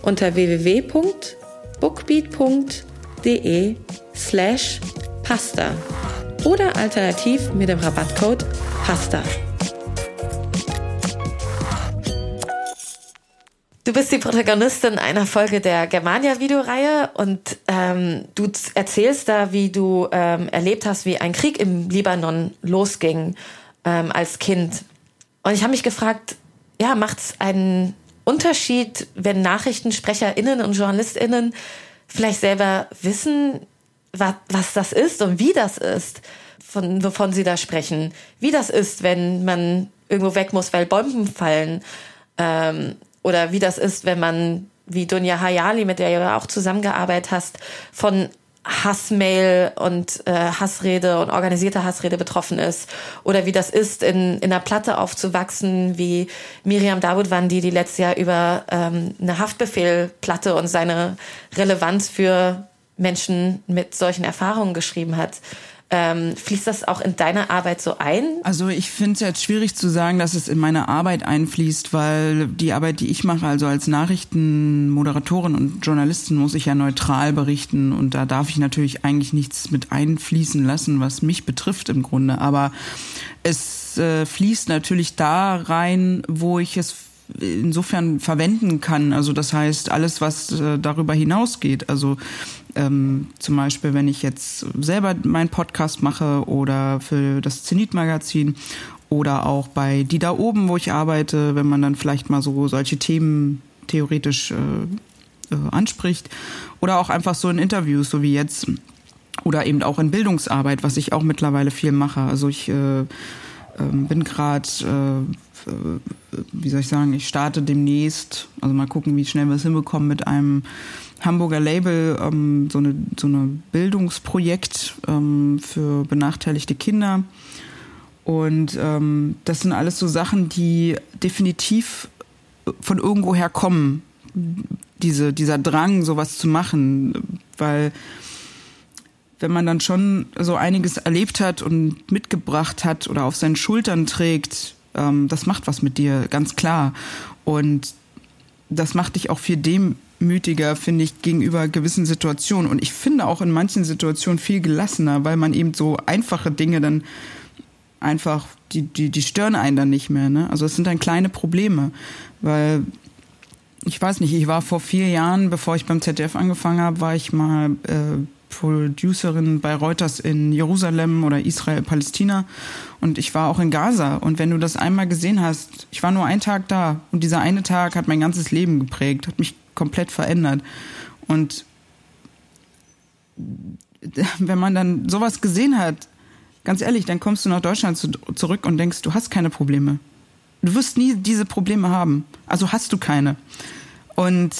unter www.bookbeat.de slash pasta oder alternativ mit dem Rabattcode PASTA. Du bist die Protagonistin einer Folge der Germania-Videoreihe und ähm, du erzählst da, wie du ähm, erlebt hast, wie ein Krieg im Libanon losging ähm, als Kind. Und ich habe mich gefragt, ja, macht es einen Unterschied, wenn NachrichtensprecherInnen und JournalistInnen vielleicht selber wissen, was, was das ist und wie das ist, von, wovon sie da sprechen. Wie das ist, wenn man irgendwo weg muss, weil Bomben fallen. Ähm, oder wie das ist, wenn man, wie Dunja Hayali, mit der du auch zusammengearbeitet hast, von Hassmail und äh, Hassrede und organisierte Hassrede betroffen ist oder wie das ist, in, in einer Platte aufzuwachsen, wie Miriam Davutwandi, die letztes Jahr über ähm, eine Haftbefehlplatte und seine Relevanz für Menschen mit solchen Erfahrungen geschrieben hat. Ähm, fließt das auch in deine Arbeit so ein? Also ich finde es jetzt schwierig zu sagen, dass es in meine Arbeit einfließt, weil die Arbeit, die ich mache, also als Nachrichtenmoderatorin und Journalistin, muss ich ja neutral berichten und da darf ich natürlich eigentlich nichts mit einfließen lassen, was mich betrifft im Grunde. Aber es äh, fließt natürlich da rein, wo ich es insofern verwenden kann. Also das heißt, alles, was äh, darüber hinausgeht. Also ähm, zum Beispiel, wenn ich jetzt selber meinen Podcast mache oder für das Zenit-Magazin oder auch bei die da oben, wo ich arbeite, wenn man dann vielleicht mal so solche Themen theoretisch äh, äh, anspricht oder auch einfach so in Interviews, so wie jetzt oder eben auch in Bildungsarbeit, was ich auch mittlerweile viel mache. Also ich äh, ähm, bin gerade, äh, wie soll ich sagen, ich starte demnächst, also mal gucken, wie schnell wir es hinbekommen mit einem Hamburger Label, ähm, so eine so eine Bildungsprojekt ähm, für benachteiligte Kinder. Und ähm, das sind alles so Sachen, die definitiv von irgendwoher kommen. Diese, dieser Drang, sowas zu machen, weil wenn man dann schon so einiges erlebt hat und mitgebracht hat oder auf seinen Schultern trägt, ähm, das macht was mit dir, ganz klar. Und das macht dich auch viel demütiger, finde ich, gegenüber gewissen Situationen. Und ich finde auch in manchen Situationen viel gelassener, weil man eben so einfache Dinge dann einfach, die, die, die stören einen dann nicht mehr. Ne? Also es sind dann kleine Probleme, weil ich weiß nicht, ich war vor vier Jahren, bevor ich beim ZDF angefangen habe, war ich mal äh, Producerin bei Reuters in Jerusalem oder Israel, Palästina. Und ich war auch in Gaza. Und wenn du das einmal gesehen hast, ich war nur einen Tag da. Und dieser eine Tag hat mein ganzes Leben geprägt, hat mich komplett verändert. Und wenn man dann sowas gesehen hat, ganz ehrlich, dann kommst du nach Deutschland zu, zurück und denkst, du hast keine Probleme. Du wirst nie diese Probleme haben. Also hast du keine. Und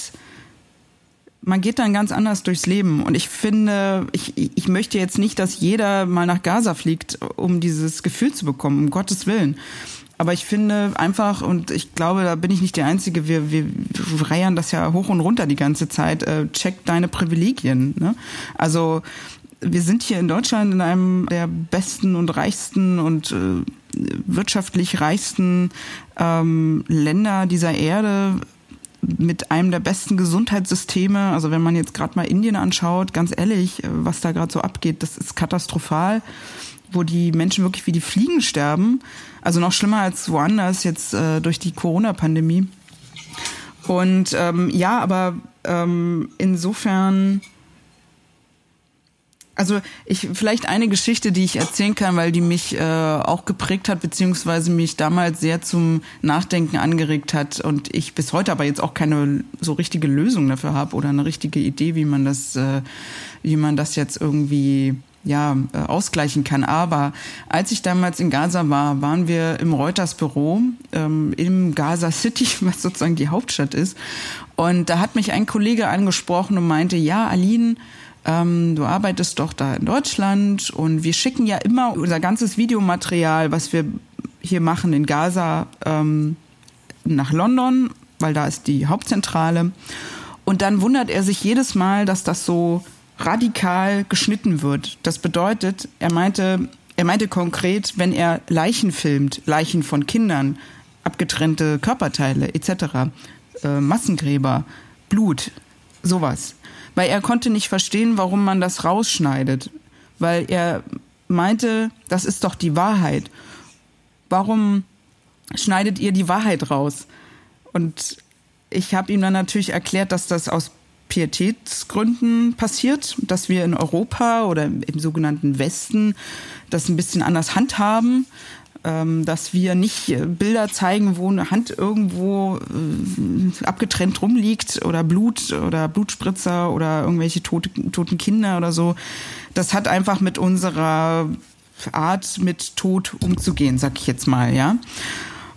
man geht dann ganz anders durchs Leben. Und ich finde, ich, ich möchte jetzt nicht, dass jeder mal nach Gaza fliegt, um dieses Gefühl zu bekommen, um Gottes Willen. Aber ich finde einfach, und ich glaube, da bin ich nicht die Einzige, wir, wir reiern das ja hoch und runter die ganze Zeit, äh, check deine Privilegien. Ne? Also wir sind hier in Deutschland in einem der besten und reichsten und äh, wirtschaftlich reichsten ähm, Länder dieser Erde mit einem der besten Gesundheitssysteme. Also wenn man jetzt gerade mal Indien anschaut, ganz ehrlich, was da gerade so abgeht, das ist katastrophal, wo die Menschen wirklich wie die Fliegen sterben. Also noch schlimmer als woanders jetzt äh, durch die Corona-Pandemie. Und ähm, ja, aber ähm, insofern also ich vielleicht eine Geschichte, die ich erzählen kann, weil die mich äh, auch geprägt hat, beziehungsweise mich damals sehr zum Nachdenken angeregt hat und ich bis heute aber jetzt auch keine so richtige Lösung dafür habe oder eine richtige Idee, wie man das, äh, wie man das jetzt irgendwie ja, äh, ausgleichen kann. Aber als ich damals in Gaza war, waren wir im Reuters Büro ähm, im Gaza City, was sozusagen die Hauptstadt ist. Und da hat mich ein Kollege angesprochen und meinte, ja, Aline, ähm, du arbeitest doch da in Deutschland und wir schicken ja immer unser ganzes Videomaterial, was wir hier machen in Gaza, ähm, nach London, weil da ist die Hauptzentrale. Und dann wundert er sich jedes Mal, dass das so radikal geschnitten wird. Das bedeutet, er meinte, er meinte konkret, wenn er Leichen filmt, Leichen von Kindern, abgetrennte Körperteile etc., äh, Massengräber, Blut, sowas weil er konnte nicht verstehen, warum man das rausschneidet, weil er meinte, das ist doch die Wahrheit. Warum schneidet ihr die Wahrheit raus? Und ich habe ihm dann natürlich erklärt, dass das aus Pietätsgründen passiert, dass wir in Europa oder im sogenannten Westen das ein bisschen anders handhaben, ähm, dass wir nicht Bilder zeigen, wo eine Hand irgendwo äh, abgetrennt rumliegt oder Blut oder Blutspritzer oder irgendwelche tote, toten Kinder oder so. Das hat einfach mit unserer Art, mit Tod umzugehen, sag ich jetzt mal, ja.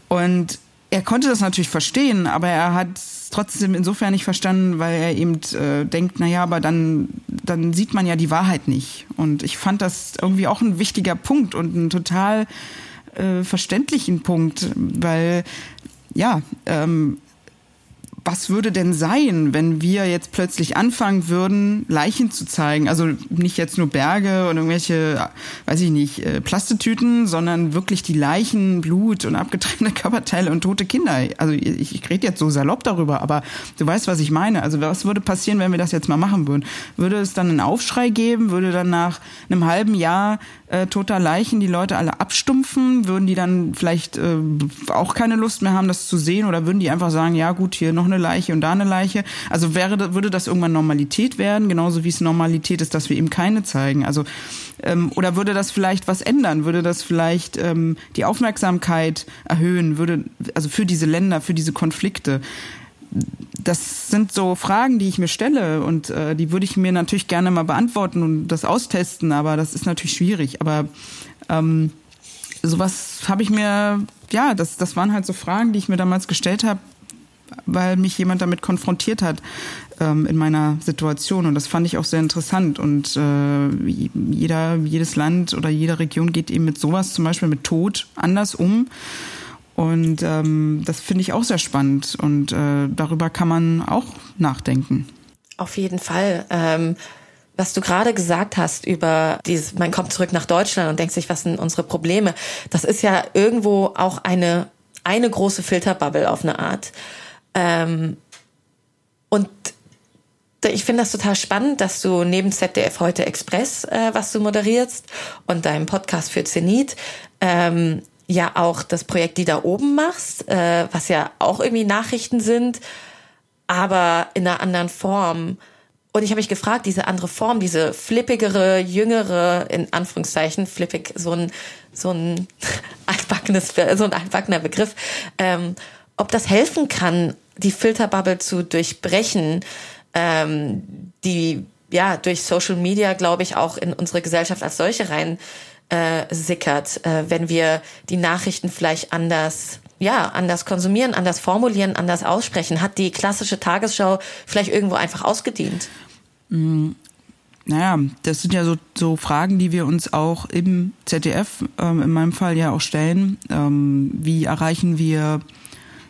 Und er konnte das natürlich verstehen, aber er hat trotzdem insofern nicht verstanden, weil er eben äh, denkt, naja, aber dann, dann sieht man ja die Wahrheit nicht. Und ich fand das irgendwie auch ein wichtiger Punkt und ein total äh, verständlichen Punkt, weil ja, ähm, was würde denn sein, wenn wir jetzt plötzlich anfangen würden, Leichen zu zeigen? Also nicht jetzt nur Berge und irgendwelche, weiß ich nicht, äh, Plastetüten, sondern wirklich die Leichen, Blut und abgetrennte Körperteile und tote Kinder. Also ich, ich rede jetzt so salopp darüber, aber du weißt, was ich meine. Also was würde passieren, wenn wir das jetzt mal machen würden? Würde es dann einen Aufschrei geben? Würde dann nach einem halben Jahr äh, toter Leichen die Leute alle abstumpfen? Würden die dann vielleicht äh, auch keine Lust mehr haben, das zu sehen? Oder würden die einfach sagen, ja gut, hier noch eine Leiche und da eine Leiche? Also wäre, würde das irgendwann Normalität werden, genauso wie es Normalität ist, dass wir eben keine zeigen? Also ähm, oder würde das vielleicht was ändern? Würde das vielleicht ähm, die Aufmerksamkeit erhöhen? Würde also für diese Länder, für diese Konflikte? Das sind so Fragen, die ich mir stelle und äh, die würde ich mir natürlich gerne mal beantworten und das austesten, aber das ist natürlich schwierig. Aber ähm, sowas habe ich mir, ja, das, das waren halt so Fragen, die ich mir damals gestellt habe, weil mich jemand damit konfrontiert hat ähm, in meiner Situation und das fand ich auch sehr interessant und äh, jeder, jedes Land oder jede Region geht eben mit sowas, zum Beispiel mit Tod, anders um. Und ähm, das finde ich auch sehr spannend und äh, darüber kann man auch nachdenken. Auf jeden Fall. Ähm, was du gerade gesagt hast über dieses, man kommt zurück nach Deutschland und denkt sich, was sind unsere Probleme? Das ist ja irgendwo auch eine, eine große Filterbubble auf eine Art. Ähm, und ich finde das total spannend, dass du neben ZDF heute Express, äh, was du moderierst, und deinem Podcast für Zenit, ähm, ja auch das Projekt Die da oben machst, äh, was ja auch irgendwie Nachrichten sind, aber in einer anderen Form. Und ich habe mich gefragt, diese andere Form, diese flippigere, jüngere, in Anführungszeichen, flippig, so ein, so ein altbackenes, so ein altbackener Begriff, ähm, ob das helfen kann, die Filterbubble zu durchbrechen, ähm, die ja durch Social Media, glaube ich, auch in unsere Gesellschaft als solche rein äh, sickert, äh, wenn wir die Nachrichten vielleicht anders ja, anders konsumieren, anders formulieren, anders aussprechen. Hat die klassische Tagesschau vielleicht irgendwo einfach ausgedient? Mm, naja, das sind ja so, so Fragen, die wir uns auch im ZDF, ähm, in meinem Fall ja auch stellen. Ähm, wie erreichen wir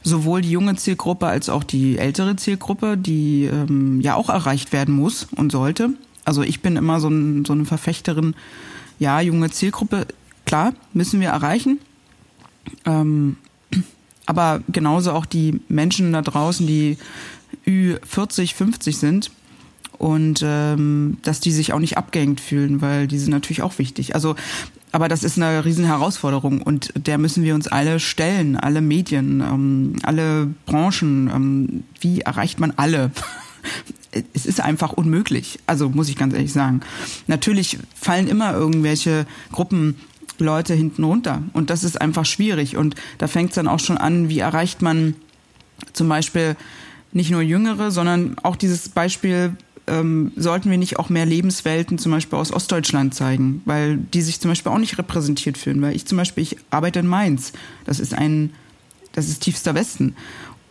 sowohl die junge Zielgruppe als auch die ältere Zielgruppe, die ähm, ja auch erreicht werden muss und sollte. Also ich bin immer so, ein, so eine Verfechterin, ja, junge Zielgruppe, klar, müssen wir erreichen. Ähm, aber genauso auch die Menschen da draußen, die Ü40, 50 sind, und ähm, dass die sich auch nicht abgehängt fühlen, weil die sind natürlich auch wichtig. Also, aber das ist eine riesen Herausforderung und der müssen wir uns alle stellen, alle Medien, ähm, alle Branchen. Ähm, wie erreicht man alle? Es ist einfach unmöglich. Also muss ich ganz ehrlich sagen. Natürlich fallen immer irgendwelche Gruppen Leute hinten runter und das ist einfach schwierig und da fängt es dann auch schon an, wie erreicht man zum Beispiel nicht nur Jüngere, sondern auch dieses Beispiel ähm, sollten wir nicht auch mehr Lebenswelten zum Beispiel aus Ostdeutschland zeigen, weil die sich zum Beispiel auch nicht repräsentiert fühlen. Weil ich zum Beispiel, ich arbeite in Mainz. Das ist ein, das ist tiefster Westen.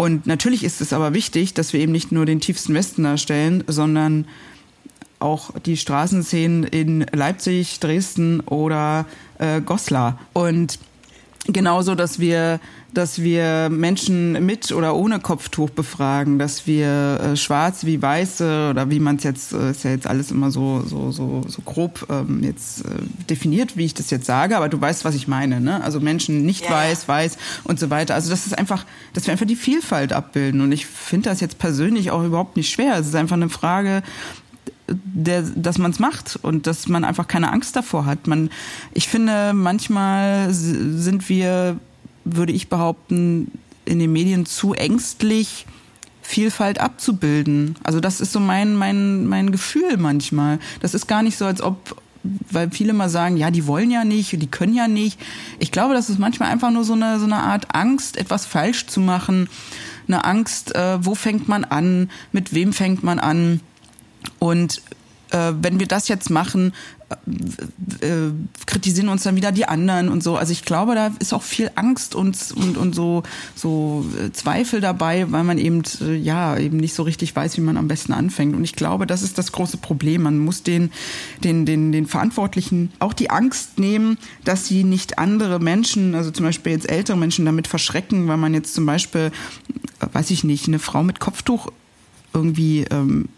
Und natürlich ist es aber wichtig, dass wir eben nicht nur den tiefsten Westen darstellen, sondern auch die Straßenszenen in Leipzig, Dresden oder äh, Goslar. Und genauso, dass wir dass wir Menschen mit oder ohne Kopftuch befragen, dass wir äh, schwarz wie weiße oder wie man es jetzt äh, ist ja jetzt alles immer so so so so grob ähm, jetzt äh, definiert, wie ich das jetzt sage, aber du weißt, was ich meine, ne? Also Menschen nicht ja. weiß, weiß und so weiter. Also das ist einfach, dass wir einfach die Vielfalt abbilden und ich finde das jetzt persönlich auch überhaupt nicht schwer. Es ist einfach eine Frage der, dass man es macht und dass man einfach keine Angst davor hat. Man, ich finde, manchmal sind wir würde ich behaupten, in den Medien zu ängstlich, Vielfalt abzubilden. Also das ist so mein, mein, mein Gefühl manchmal. Das ist gar nicht so, als ob, weil viele mal sagen, ja, die wollen ja nicht, die können ja nicht. Ich glaube, das ist manchmal einfach nur so eine, so eine Art Angst, etwas falsch zu machen. Eine Angst, äh, wo fängt man an, mit wem fängt man an. Und äh, wenn wir das jetzt machen, äh, äh, kritisieren uns dann wieder die anderen und so. Also ich glaube, da ist auch viel Angst und, und, und so, so äh, Zweifel dabei, weil man eben, äh, ja, eben nicht so richtig weiß, wie man am besten anfängt. Und ich glaube, das ist das große Problem. Man muss den, den, den, den Verantwortlichen auch die Angst nehmen, dass sie nicht andere Menschen, also zum Beispiel jetzt ältere Menschen damit verschrecken, weil man jetzt zum Beispiel, weiß ich nicht, eine Frau mit Kopftuch irgendwie ähm,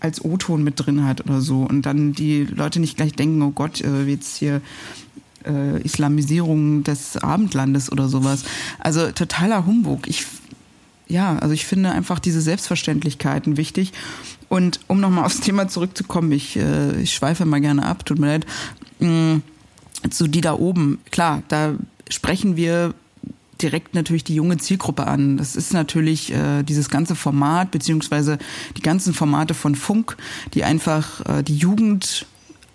als O-Ton mit drin hat oder so und dann die Leute nicht gleich denken, oh Gott, äh, jetzt hier äh, Islamisierung des Abendlandes oder sowas. Also totaler Humbug. Ich ja, also ich finde einfach diese Selbstverständlichkeiten wichtig. Und um nochmal aufs Thema zurückzukommen, ich, äh, ich schweife mal gerne ab, tut mir leid, mm, zu die da oben. Klar, da sprechen wir direkt natürlich die junge Zielgruppe an. Das ist natürlich äh, dieses ganze Format beziehungsweise die ganzen Formate von Funk, die einfach äh, die Jugend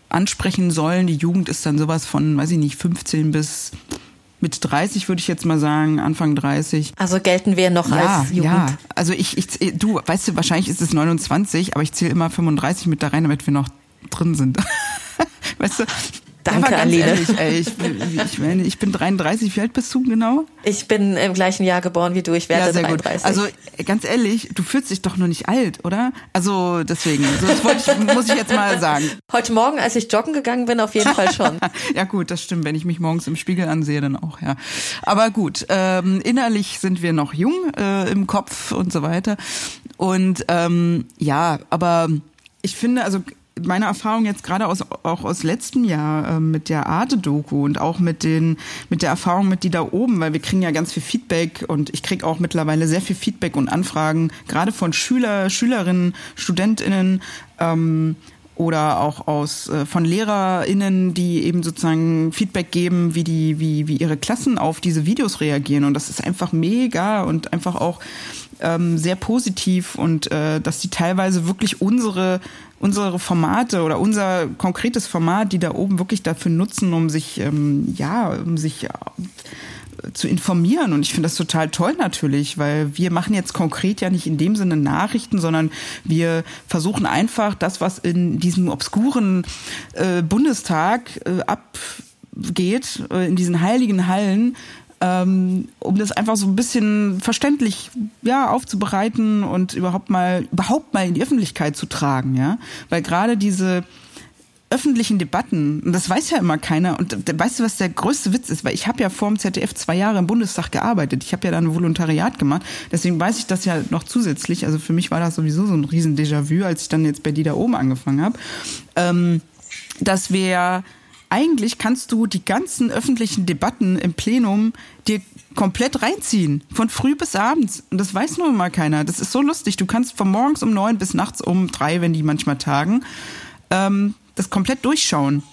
ansprechen sollen. Die Jugend ist dann sowas von, weiß ich nicht, 15 bis mit 30 würde ich jetzt mal sagen, Anfang 30. Also gelten wir noch ja, als Jugend. Ja, also ich, ich, du, weißt du, wahrscheinlich ist es 29, aber ich zähle immer 35 mit da rein, damit wir noch drin sind. weißt du, Danke, ja, Aline. Ehrlich, ey, ich, ich, meine, ich bin 33. Wie alt bist du genau? Ich bin im gleichen Jahr geboren wie du. Ich werde ja, sehr 33. Gut. Also ganz ehrlich, du fühlst dich doch noch nicht alt, oder? Also deswegen, so, das ich, muss ich jetzt mal sagen. Heute Morgen, als ich joggen gegangen bin, auf jeden Fall schon. ja gut, das stimmt. Wenn ich mich morgens im Spiegel ansehe, dann auch, ja. Aber gut, ähm, innerlich sind wir noch jung äh, im Kopf und so weiter. Und ähm, ja, aber ich finde, also meine Erfahrung jetzt gerade aus, auch aus letztem Jahr äh, mit der Arte-Doku und auch mit den, mit der Erfahrung mit die da oben, weil wir kriegen ja ganz viel Feedback und ich kriege auch mittlerweile sehr viel Feedback und Anfragen, gerade von Schüler, Schülerinnen, StudentInnen, ähm, oder auch aus äh, von LehrerInnen, die eben sozusagen Feedback geben, wie die, wie, wie ihre Klassen auf diese Videos reagieren. Und das ist einfach mega und einfach auch ähm, sehr positiv und äh, dass die teilweise wirklich unsere unsere Formate oder unser konkretes Format, die da oben wirklich dafür nutzen, um sich ähm, ja, um sich äh, zu informieren. Und ich finde das total toll natürlich, weil wir machen jetzt konkret ja nicht in dem Sinne Nachrichten, sondern wir versuchen einfach das, was in diesem obskuren äh, Bundestag äh, abgeht, äh, in diesen heiligen Hallen, ähm, um das einfach so ein bisschen verständlich ja aufzubereiten und überhaupt mal überhaupt mal in die Öffentlichkeit zu tragen, ja, weil gerade diese öffentlichen Debatten, und das weiß ja immer keiner, und weißt du, was der größte Witz ist? Weil ich habe ja vor dem ZDF zwei Jahre im Bundestag gearbeitet. Ich habe ja dann ein Volontariat gemacht. Deswegen weiß ich das ja noch zusätzlich. Also für mich war das sowieso so ein riesen Déjà-vu, als ich dann jetzt bei die da oben angefangen habe. Ähm, dass wir eigentlich kannst du die ganzen öffentlichen Debatten im Plenum dir komplett reinziehen. Von früh bis abends. Und das weiß nur immer keiner. Das ist so lustig. Du kannst von morgens um neun bis nachts um drei, wenn die manchmal tagen, ähm, das komplett durchschauen.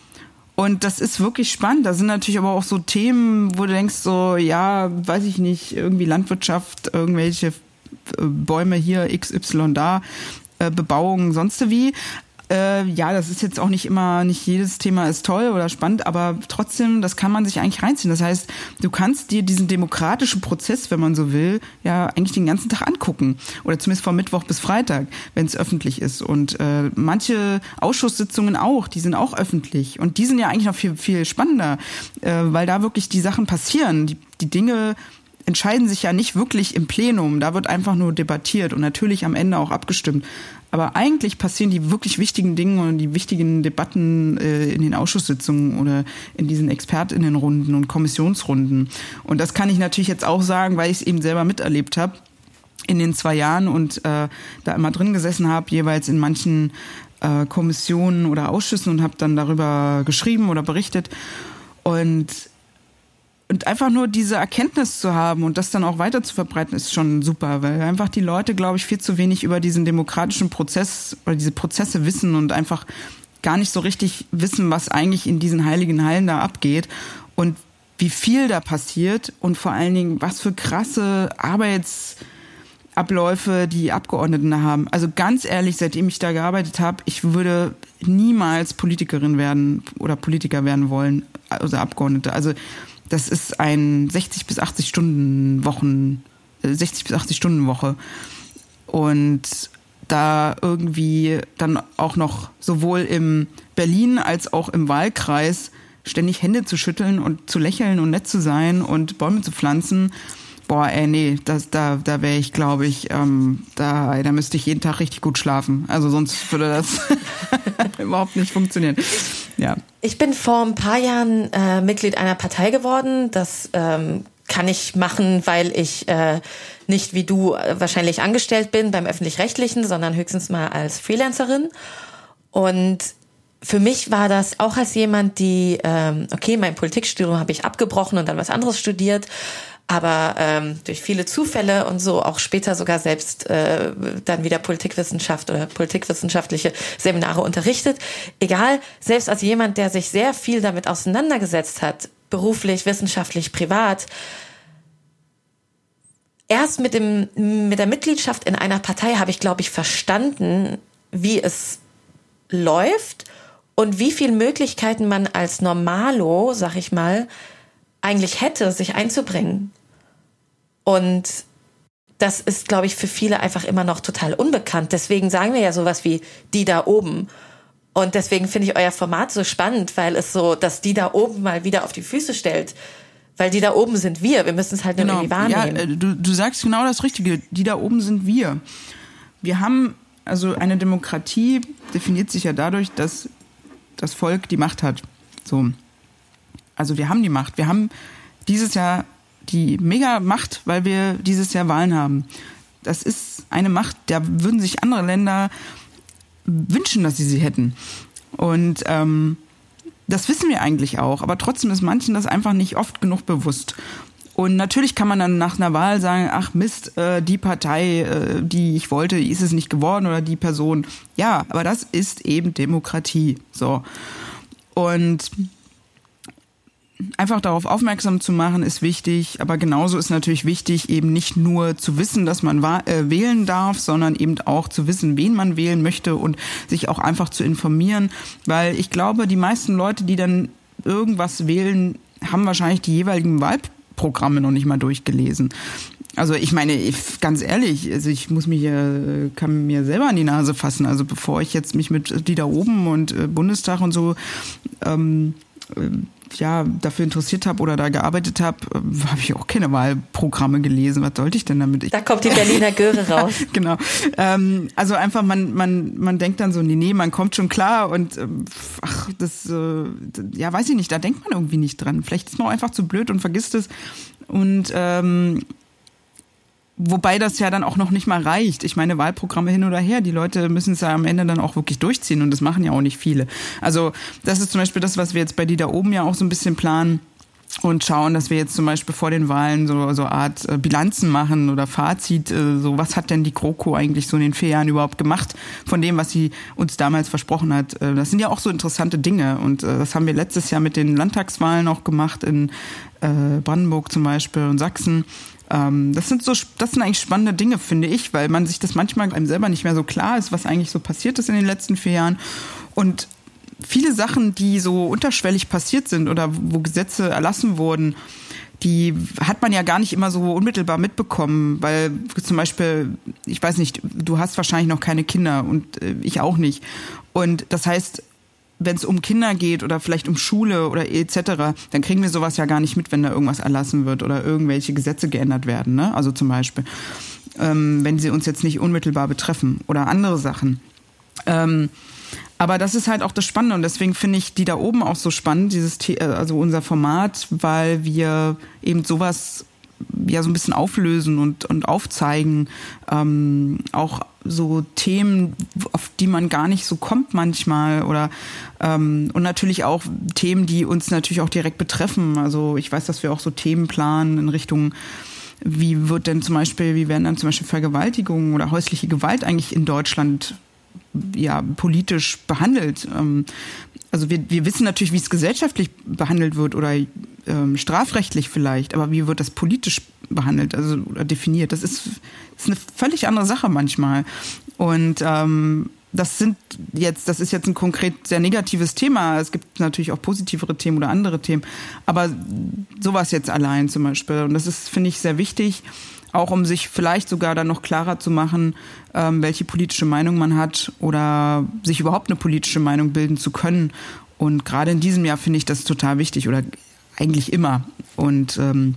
Und das ist wirklich spannend. Da sind natürlich aber auch so Themen, wo du denkst, so, ja, weiß ich nicht, irgendwie Landwirtschaft, irgendwelche äh, Bäume hier, XY da, äh, Bebauung, sonst wie. Äh, ja, das ist jetzt auch nicht immer, nicht jedes Thema ist toll oder spannend, aber trotzdem, das kann man sich eigentlich reinziehen. Das heißt, du kannst dir diesen demokratischen Prozess, wenn man so will, ja eigentlich den ganzen Tag angucken. Oder zumindest von Mittwoch bis Freitag, wenn es öffentlich ist. Und äh, manche Ausschusssitzungen auch, die sind auch öffentlich. Und die sind ja eigentlich noch viel, viel spannender, äh, weil da wirklich die Sachen passieren. Die, die Dinge entscheiden sich ja nicht wirklich im Plenum. Da wird einfach nur debattiert und natürlich am Ende auch abgestimmt. Aber eigentlich passieren die wirklich wichtigen Dinge und die wichtigen Debatten äh, in den Ausschusssitzungen oder in diesen Expertinnenrunden und Kommissionsrunden. Und das kann ich natürlich jetzt auch sagen, weil ich es eben selber miterlebt habe in den zwei Jahren und äh, da immer drin gesessen habe, jeweils in manchen äh, Kommissionen oder Ausschüssen und habe dann darüber geschrieben oder berichtet. Und und einfach nur diese Erkenntnis zu haben und das dann auch weiter zu verbreiten, ist schon super, weil einfach die Leute, glaube ich, viel zu wenig über diesen demokratischen Prozess oder diese Prozesse wissen und einfach gar nicht so richtig wissen, was eigentlich in diesen heiligen Hallen da abgeht und wie viel da passiert und vor allen Dingen, was für krasse Arbeitsabläufe die Abgeordneten da haben. Also ganz ehrlich, seitdem ich da gearbeitet habe, ich würde niemals Politikerin werden oder Politiker werden wollen, also Abgeordnete. Also das ist ein 60 bis 80 Stunden Wochen, 60 äh, bis 80 Stunden Woche. Und da irgendwie dann auch noch sowohl im Berlin als auch im Wahlkreis ständig Hände zu schütteln und zu lächeln und nett zu sein und Bäume zu pflanzen. Boah, ey, nee, das, da, da wäre ich, glaube ich, ähm, da, da müsste ich jeden Tag richtig gut schlafen. Also sonst würde das überhaupt nicht funktionieren. Ja. Ich bin vor ein paar Jahren äh, Mitglied einer Partei geworden. Das ähm, kann ich machen, weil ich äh, nicht wie du äh, wahrscheinlich angestellt bin beim öffentlich-rechtlichen, sondern höchstens mal als Freelancerin. Und für mich war das auch als jemand, die, ähm, okay, mein Politikstudium habe ich abgebrochen und dann was anderes studiert aber ähm, durch viele Zufälle und so auch später sogar selbst äh, dann wieder Politikwissenschaft oder politikwissenschaftliche Seminare unterrichtet. Egal, selbst als jemand, der sich sehr viel damit auseinandergesetzt hat, beruflich, wissenschaftlich, privat, erst mit dem mit der Mitgliedschaft in einer Partei habe ich, glaube ich, verstanden, wie es läuft und wie viele Möglichkeiten man als Normalo, sag ich mal, eigentlich hätte, sich einzubringen. Und das ist, glaube ich, für viele einfach immer noch total unbekannt. Deswegen sagen wir ja sowas wie die da oben. Und deswegen finde ich euer Format so spannend, weil es so, dass die da oben mal wieder auf die Füße stellt. Weil die da oben sind wir. Wir müssen es halt genau. nur irgendwie wahrnehmen. Ja, äh, du, du sagst genau das Richtige. Die da oben sind wir. Wir haben, also eine Demokratie definiert sich ja dadurch, dass das Volk die Macht hat. So. Also wir haben die Macht. Wir haben dieses Jahr die Mega-Macht, weil wir dieses Jahr Wahlen haben. Das ist eine Macht, da würden sich andere Länder wünschen, dass sie sie hätten. Und ähm, das wissen wir eigentlich auch, aber trotzdem ist manchen das einfach nicht oft genug bewusst. Und natürlich kann man dann nach einer Wahl sagen, ach Mist, äh, die Partei, äh, die ich wollte, ist es nicht geworden oder die Person. Ja, aber das ist eben Demokratie. So. Und einfach darauf aufmerksam zu machen, ist wichtig. Aber genauso ist natürlich wichtig, eben nicht nur zu wissen, dass man äh, wählen darf, sondern eben auch zu wissen, wen man wählen möchte und sich auch einfach zu informieren. Weil ich glaube, die meisten Leute, die dann irgendwas wählen, haben wahrscheinlich die jeweiligen Wahlprogramme noch nicht mal durchgelesen. Also ich meine, ganz ehrlich, also ich muss mich äh, kann mir selber an die Nase fassen. Also bevor ich jetzt mich mit die da oben und äh, Bundestag und so ähm, ja dafür interessiert habe oder da gearbeitet habe, äh, habe ich auch keine Wahlprogramme gelesen. Was sollte ich denn damit? Da kommt die Berliner Göre raus. genau. Ähm, also einfach man man man denkt dann so, nee, nee, man kommt schon klar und ähm, ach das äh, ja weiß ich nicht, da denkt man irgendwie nicht dran. Vielleicht ist man auch einfach zu blöd und vergisst es und ähm, Wobei das ja dann auch noch nicht mal reicht. Ich meine, Wahlprogramme hin oder her, die Leute müssen es ja am Ende dann auch wirklich durchziehen und das machen ja auch nicht viele. Also das ist zum Beispiel das, was wir jetzt bei die da oben ja auch so ein bisschen planen und schauen, dass wir jetzt zum Beispiel vor den Wahlen so so Art äh, Bilanzen machen oder Fazit, äh, so was hat denn die GroKo eigentlich so in den vier Jahren überhaupt gemacht von dem, was sie uns damals versprochen hat. Äh, das sind ja auch so interessante Dinge und äh, das haben wir letztes Jahr mit den Landtagswahlen auch gemacht in äh, Brandenburg zum Beispiel und Sachsen ähm, das sind so, das sind eigentlich spannende Dinge, finde ich, weil man sich das manchmal einem selber nicht mehr so klar ist, was eigentlich so passiert ist in den letzten vier Jahren. Und viele Sachen, die so unterschwellig passiert sind oder wo Gesetze erlassen wurden, die hat man ja gar nicht immer so unmittelbar mitbekommen, weil zum Beispiel, ich weiß nicht, du hast wahrscheinlich noch keine Kinder und äh, ich auch nicht. Und das heißt, wenn es um Kinder geht oder vielleicht um Schule oder etc., dann kriegen wir sowas ja gar nicht mit, wenn da irgendwas erlassen wird oder irgendwelche Gesetze geändert werden. Ne? Also zum Beispiel, ähm, wenn sie uns jetzt nicht unmittelbar betreffen oder andere Sachen. Ähm, aber das ist halt auch das Spannende und deswegen finde ich die da oben auch so spannend, dieses, äh, also unser Format, weil wir eben sowas ja so ein bisschen auflösen und, und aufzeigen. Ähm, auch so Themen, auf die man gar nicht so kommt manchmal oder ähm, und natürlich auch Themen, die uns natürlich auch direkt betreffen. Also ich weiß, dass wir auch so Themen planen in Richtung wie wird denn zum Beispiel, wie werden dann zum Beispiel Vergewaltigungen oder häusliche Gewalt eigentlich in Deutschland ja politisch behandelt? Ähm, also wir, wir wissen natürlich, wie es gesellschaftlich behandelt wird oder ähm, strafrechtlich vielleicht, aber wie wird das politisch behandelt, also oder definiert? Das ist, ist eine völlig andere Sache manchmal. Und ähm, das sind jetzt, das ist jetzt ein konkret sehr negatives Thema. Es gibt natürlich auch positivere Themen oder andere Themen, aber sowas jetzt allein zum Beispiel. Und das ist, finde ich, sehr wichtig, auch um sich vielleicht sogar dann noch klarer zu machen, ähm, welche politische Meinung man hat oder sich überhaupt eine politische Meinung bilden zu können. Und gerade in diesem Jahr finde ich das total wichtig oder eigentlich immer. Und ähm,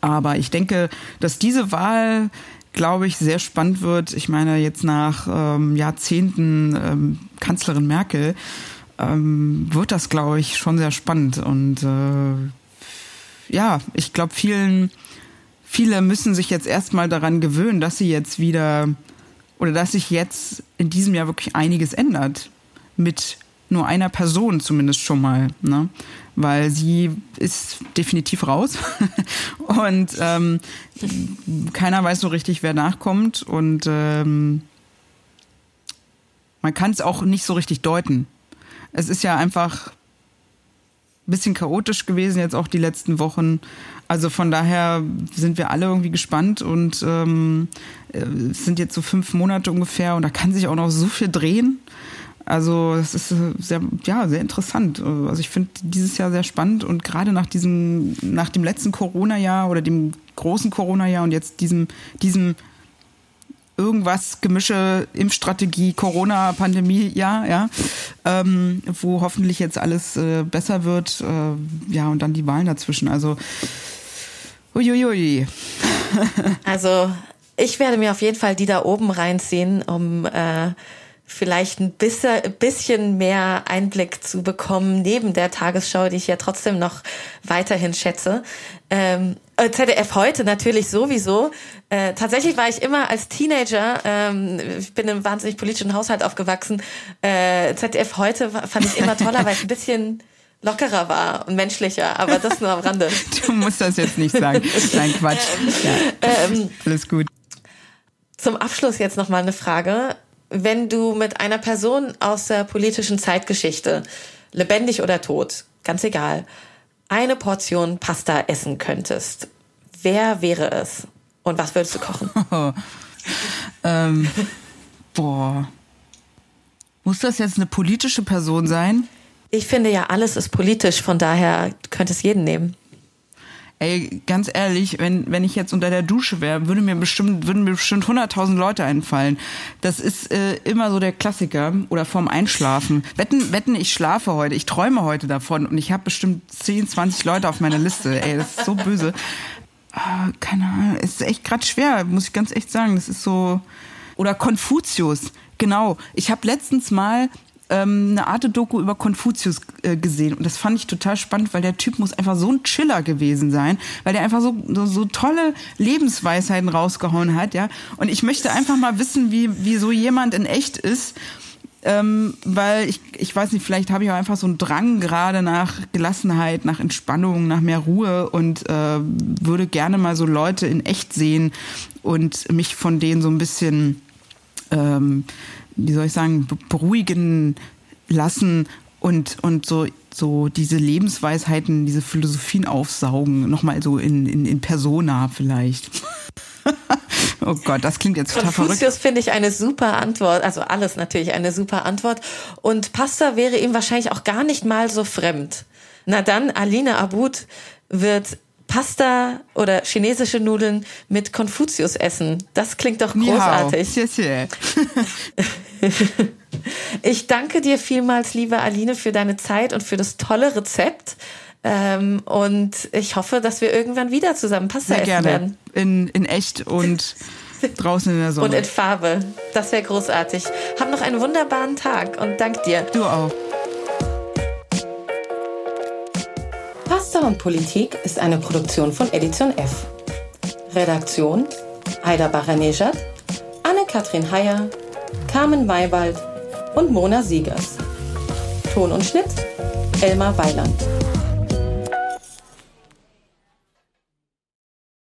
aber ich denke, dass diese Wahl glaube ich, sehr spannend wird. Ich meine, jetzt nach ähm, Jahrzehnten ähm, Kanzlerin Merkel ähm, wird das, glaube ich, schon sehr spannend. Und äh, ja, ich glaube, vielen, viele müssen sich jetzt erstmal daran gewöhnen, dass sie jetzt wieder oder dass sich jetzt in diesem Jahr wirklich einiges ändert. Mit nur einer Person zumindest schon mal. Ne? weil sie ist definitiv raus und ähm, keiner weiß so richtig, wer nachkommt und ähm, man kann es auch nicht so richtig deuten. Es ist ja einfach ein bisschen chaotisch gewesen jetzt auch die letzten Wochen. Also von daher sind wir alle irgendwie gespannt und ähm, es sind jetzt so fünf Monate ungefähr und da kann sich auch noch so viel drehen. Also es ist äh, sehr, ja, sehr interessant. Also ich finde dieses Jahr sehr spannend und gerade nach diesem, nach dem letzten Corona-Jahr oder dem großen Corona-Jahr und jetzt diesem, diesem irgendwas Gemische Impfstrategie Corona Pandemie ja ja ähm, wo hoffentlich jetzt alles äh, besser wird äh, ja und dann die Wahlen dazwischen also uiuiui. also ich werde mir auf jeden Fall die da oben reinziehen um äh, vielleicht ein bisschen mehr Einblick zu bekommen, neben der Tagesschau, die ich ja trotzdem noch weiterhin schätze. Ähm, äh, ZDF heute natürlich sowieso. Äh, tatsächlich war ich immer als Teenager, ähm, ich bin in einem wahnsinnig politischen Haushalt aufgewachsen, äh, ZDF heute fand ich immer toller, weil es ein bisschen lockerer war und menschlicher, aber das nur am Rande. Du musst das jetzt nicht sagen. Nein, Quatsch. Ja. Ähm, Alles gut. Zum Abschluss jetzt noch mal eine Frage wenn du mit einer Person aus der politischen Zeitgeschichte, lebendig oder tot, ganz egal, eine Portion Pasta essen könntest, wer wäre es? Und was würdest du kochen? ähm, boah. Muss das jetzt eine politische Person sein? Ich finde ja, alles ist politisch, von daher könnte es jeden nehmen. Ey, ganz ehrlich, wenn, wenn ich jetzt unter der Dusche wäre, würde mir bestimmt, würden mir bestimmt 100.000 Leute einfallen. Das ist äh, immer so der Klassiker. Oder vorm Einschlafen. Wetten, wetten, ich schlafe heute. Ich träume heute davon. Und ich habe bestimmt 10, 20 Leute auf meiner Liste. Ey, das ist so böse. Ah, keine Ahnung. Es ist echt gerade schwer, muss ich ganz echt sagen. Das ist so. Oder Konfuzius. Genau. Ich habe letztens mal ähm, eine Art Doku über Konfuzius äh, gesehen und das fand ich total spannend, weil der Typ muss einfach so ein Chiller gewesen sein, weil der einfach so, so, so tolle Lebensweisheiten rausgehauen hat, ja. Und ich möchte einfach mal wissen, wie, wie so jemand in echt ist. Ähm, weil ich, ich weiß nicht, vielleicht habe ich auch einfach so einen Drang gerade nach Gelassenheit, nach Entspannung, nach mehr Ruhe und äh, würde gerne mal so Leute in echt sehen und mich von denen so ein bisschen ähm, wie soll ich sagen, beruhigen lassen und, und so, so diese Lebensweisheiten, diese Philosophien aufsaugen, nochmal so in, in, in Persona vielleicht. oh Gott, das klingt jetzt total verrückt. Konfuzius finde ich eine super Antwort, also alles natürlich eine super Antwort. Und Pasta wäre ihm wahrscheinlich auch gar nicht mal so fremd. Na dann, Alina Abud wird Pasta oder chinesische Nudeln mit Konfuzius essen. Das klingt doch großartig. ich danke dir vielmals, liebe Aline, für deine Zeit und für das tolle Rezept. Ähm, und ich hoffe, dass wir irgendwann wieder zusammen Pasta Sehr essen gerne. werden. In, in echt und draußen in der Sonne. Und in Farbe. Das wäre großartig. Hab noch einen wunderbaren Tag und dank dir. Du auch. Pasta und Politik ist eine Produktion von Edition F. Redaktion Aida Baranejad, Anne-Kathrin Heyer, Carmen Maywald und Mona Siegers. Ton und Schnitt Elmar Weiland.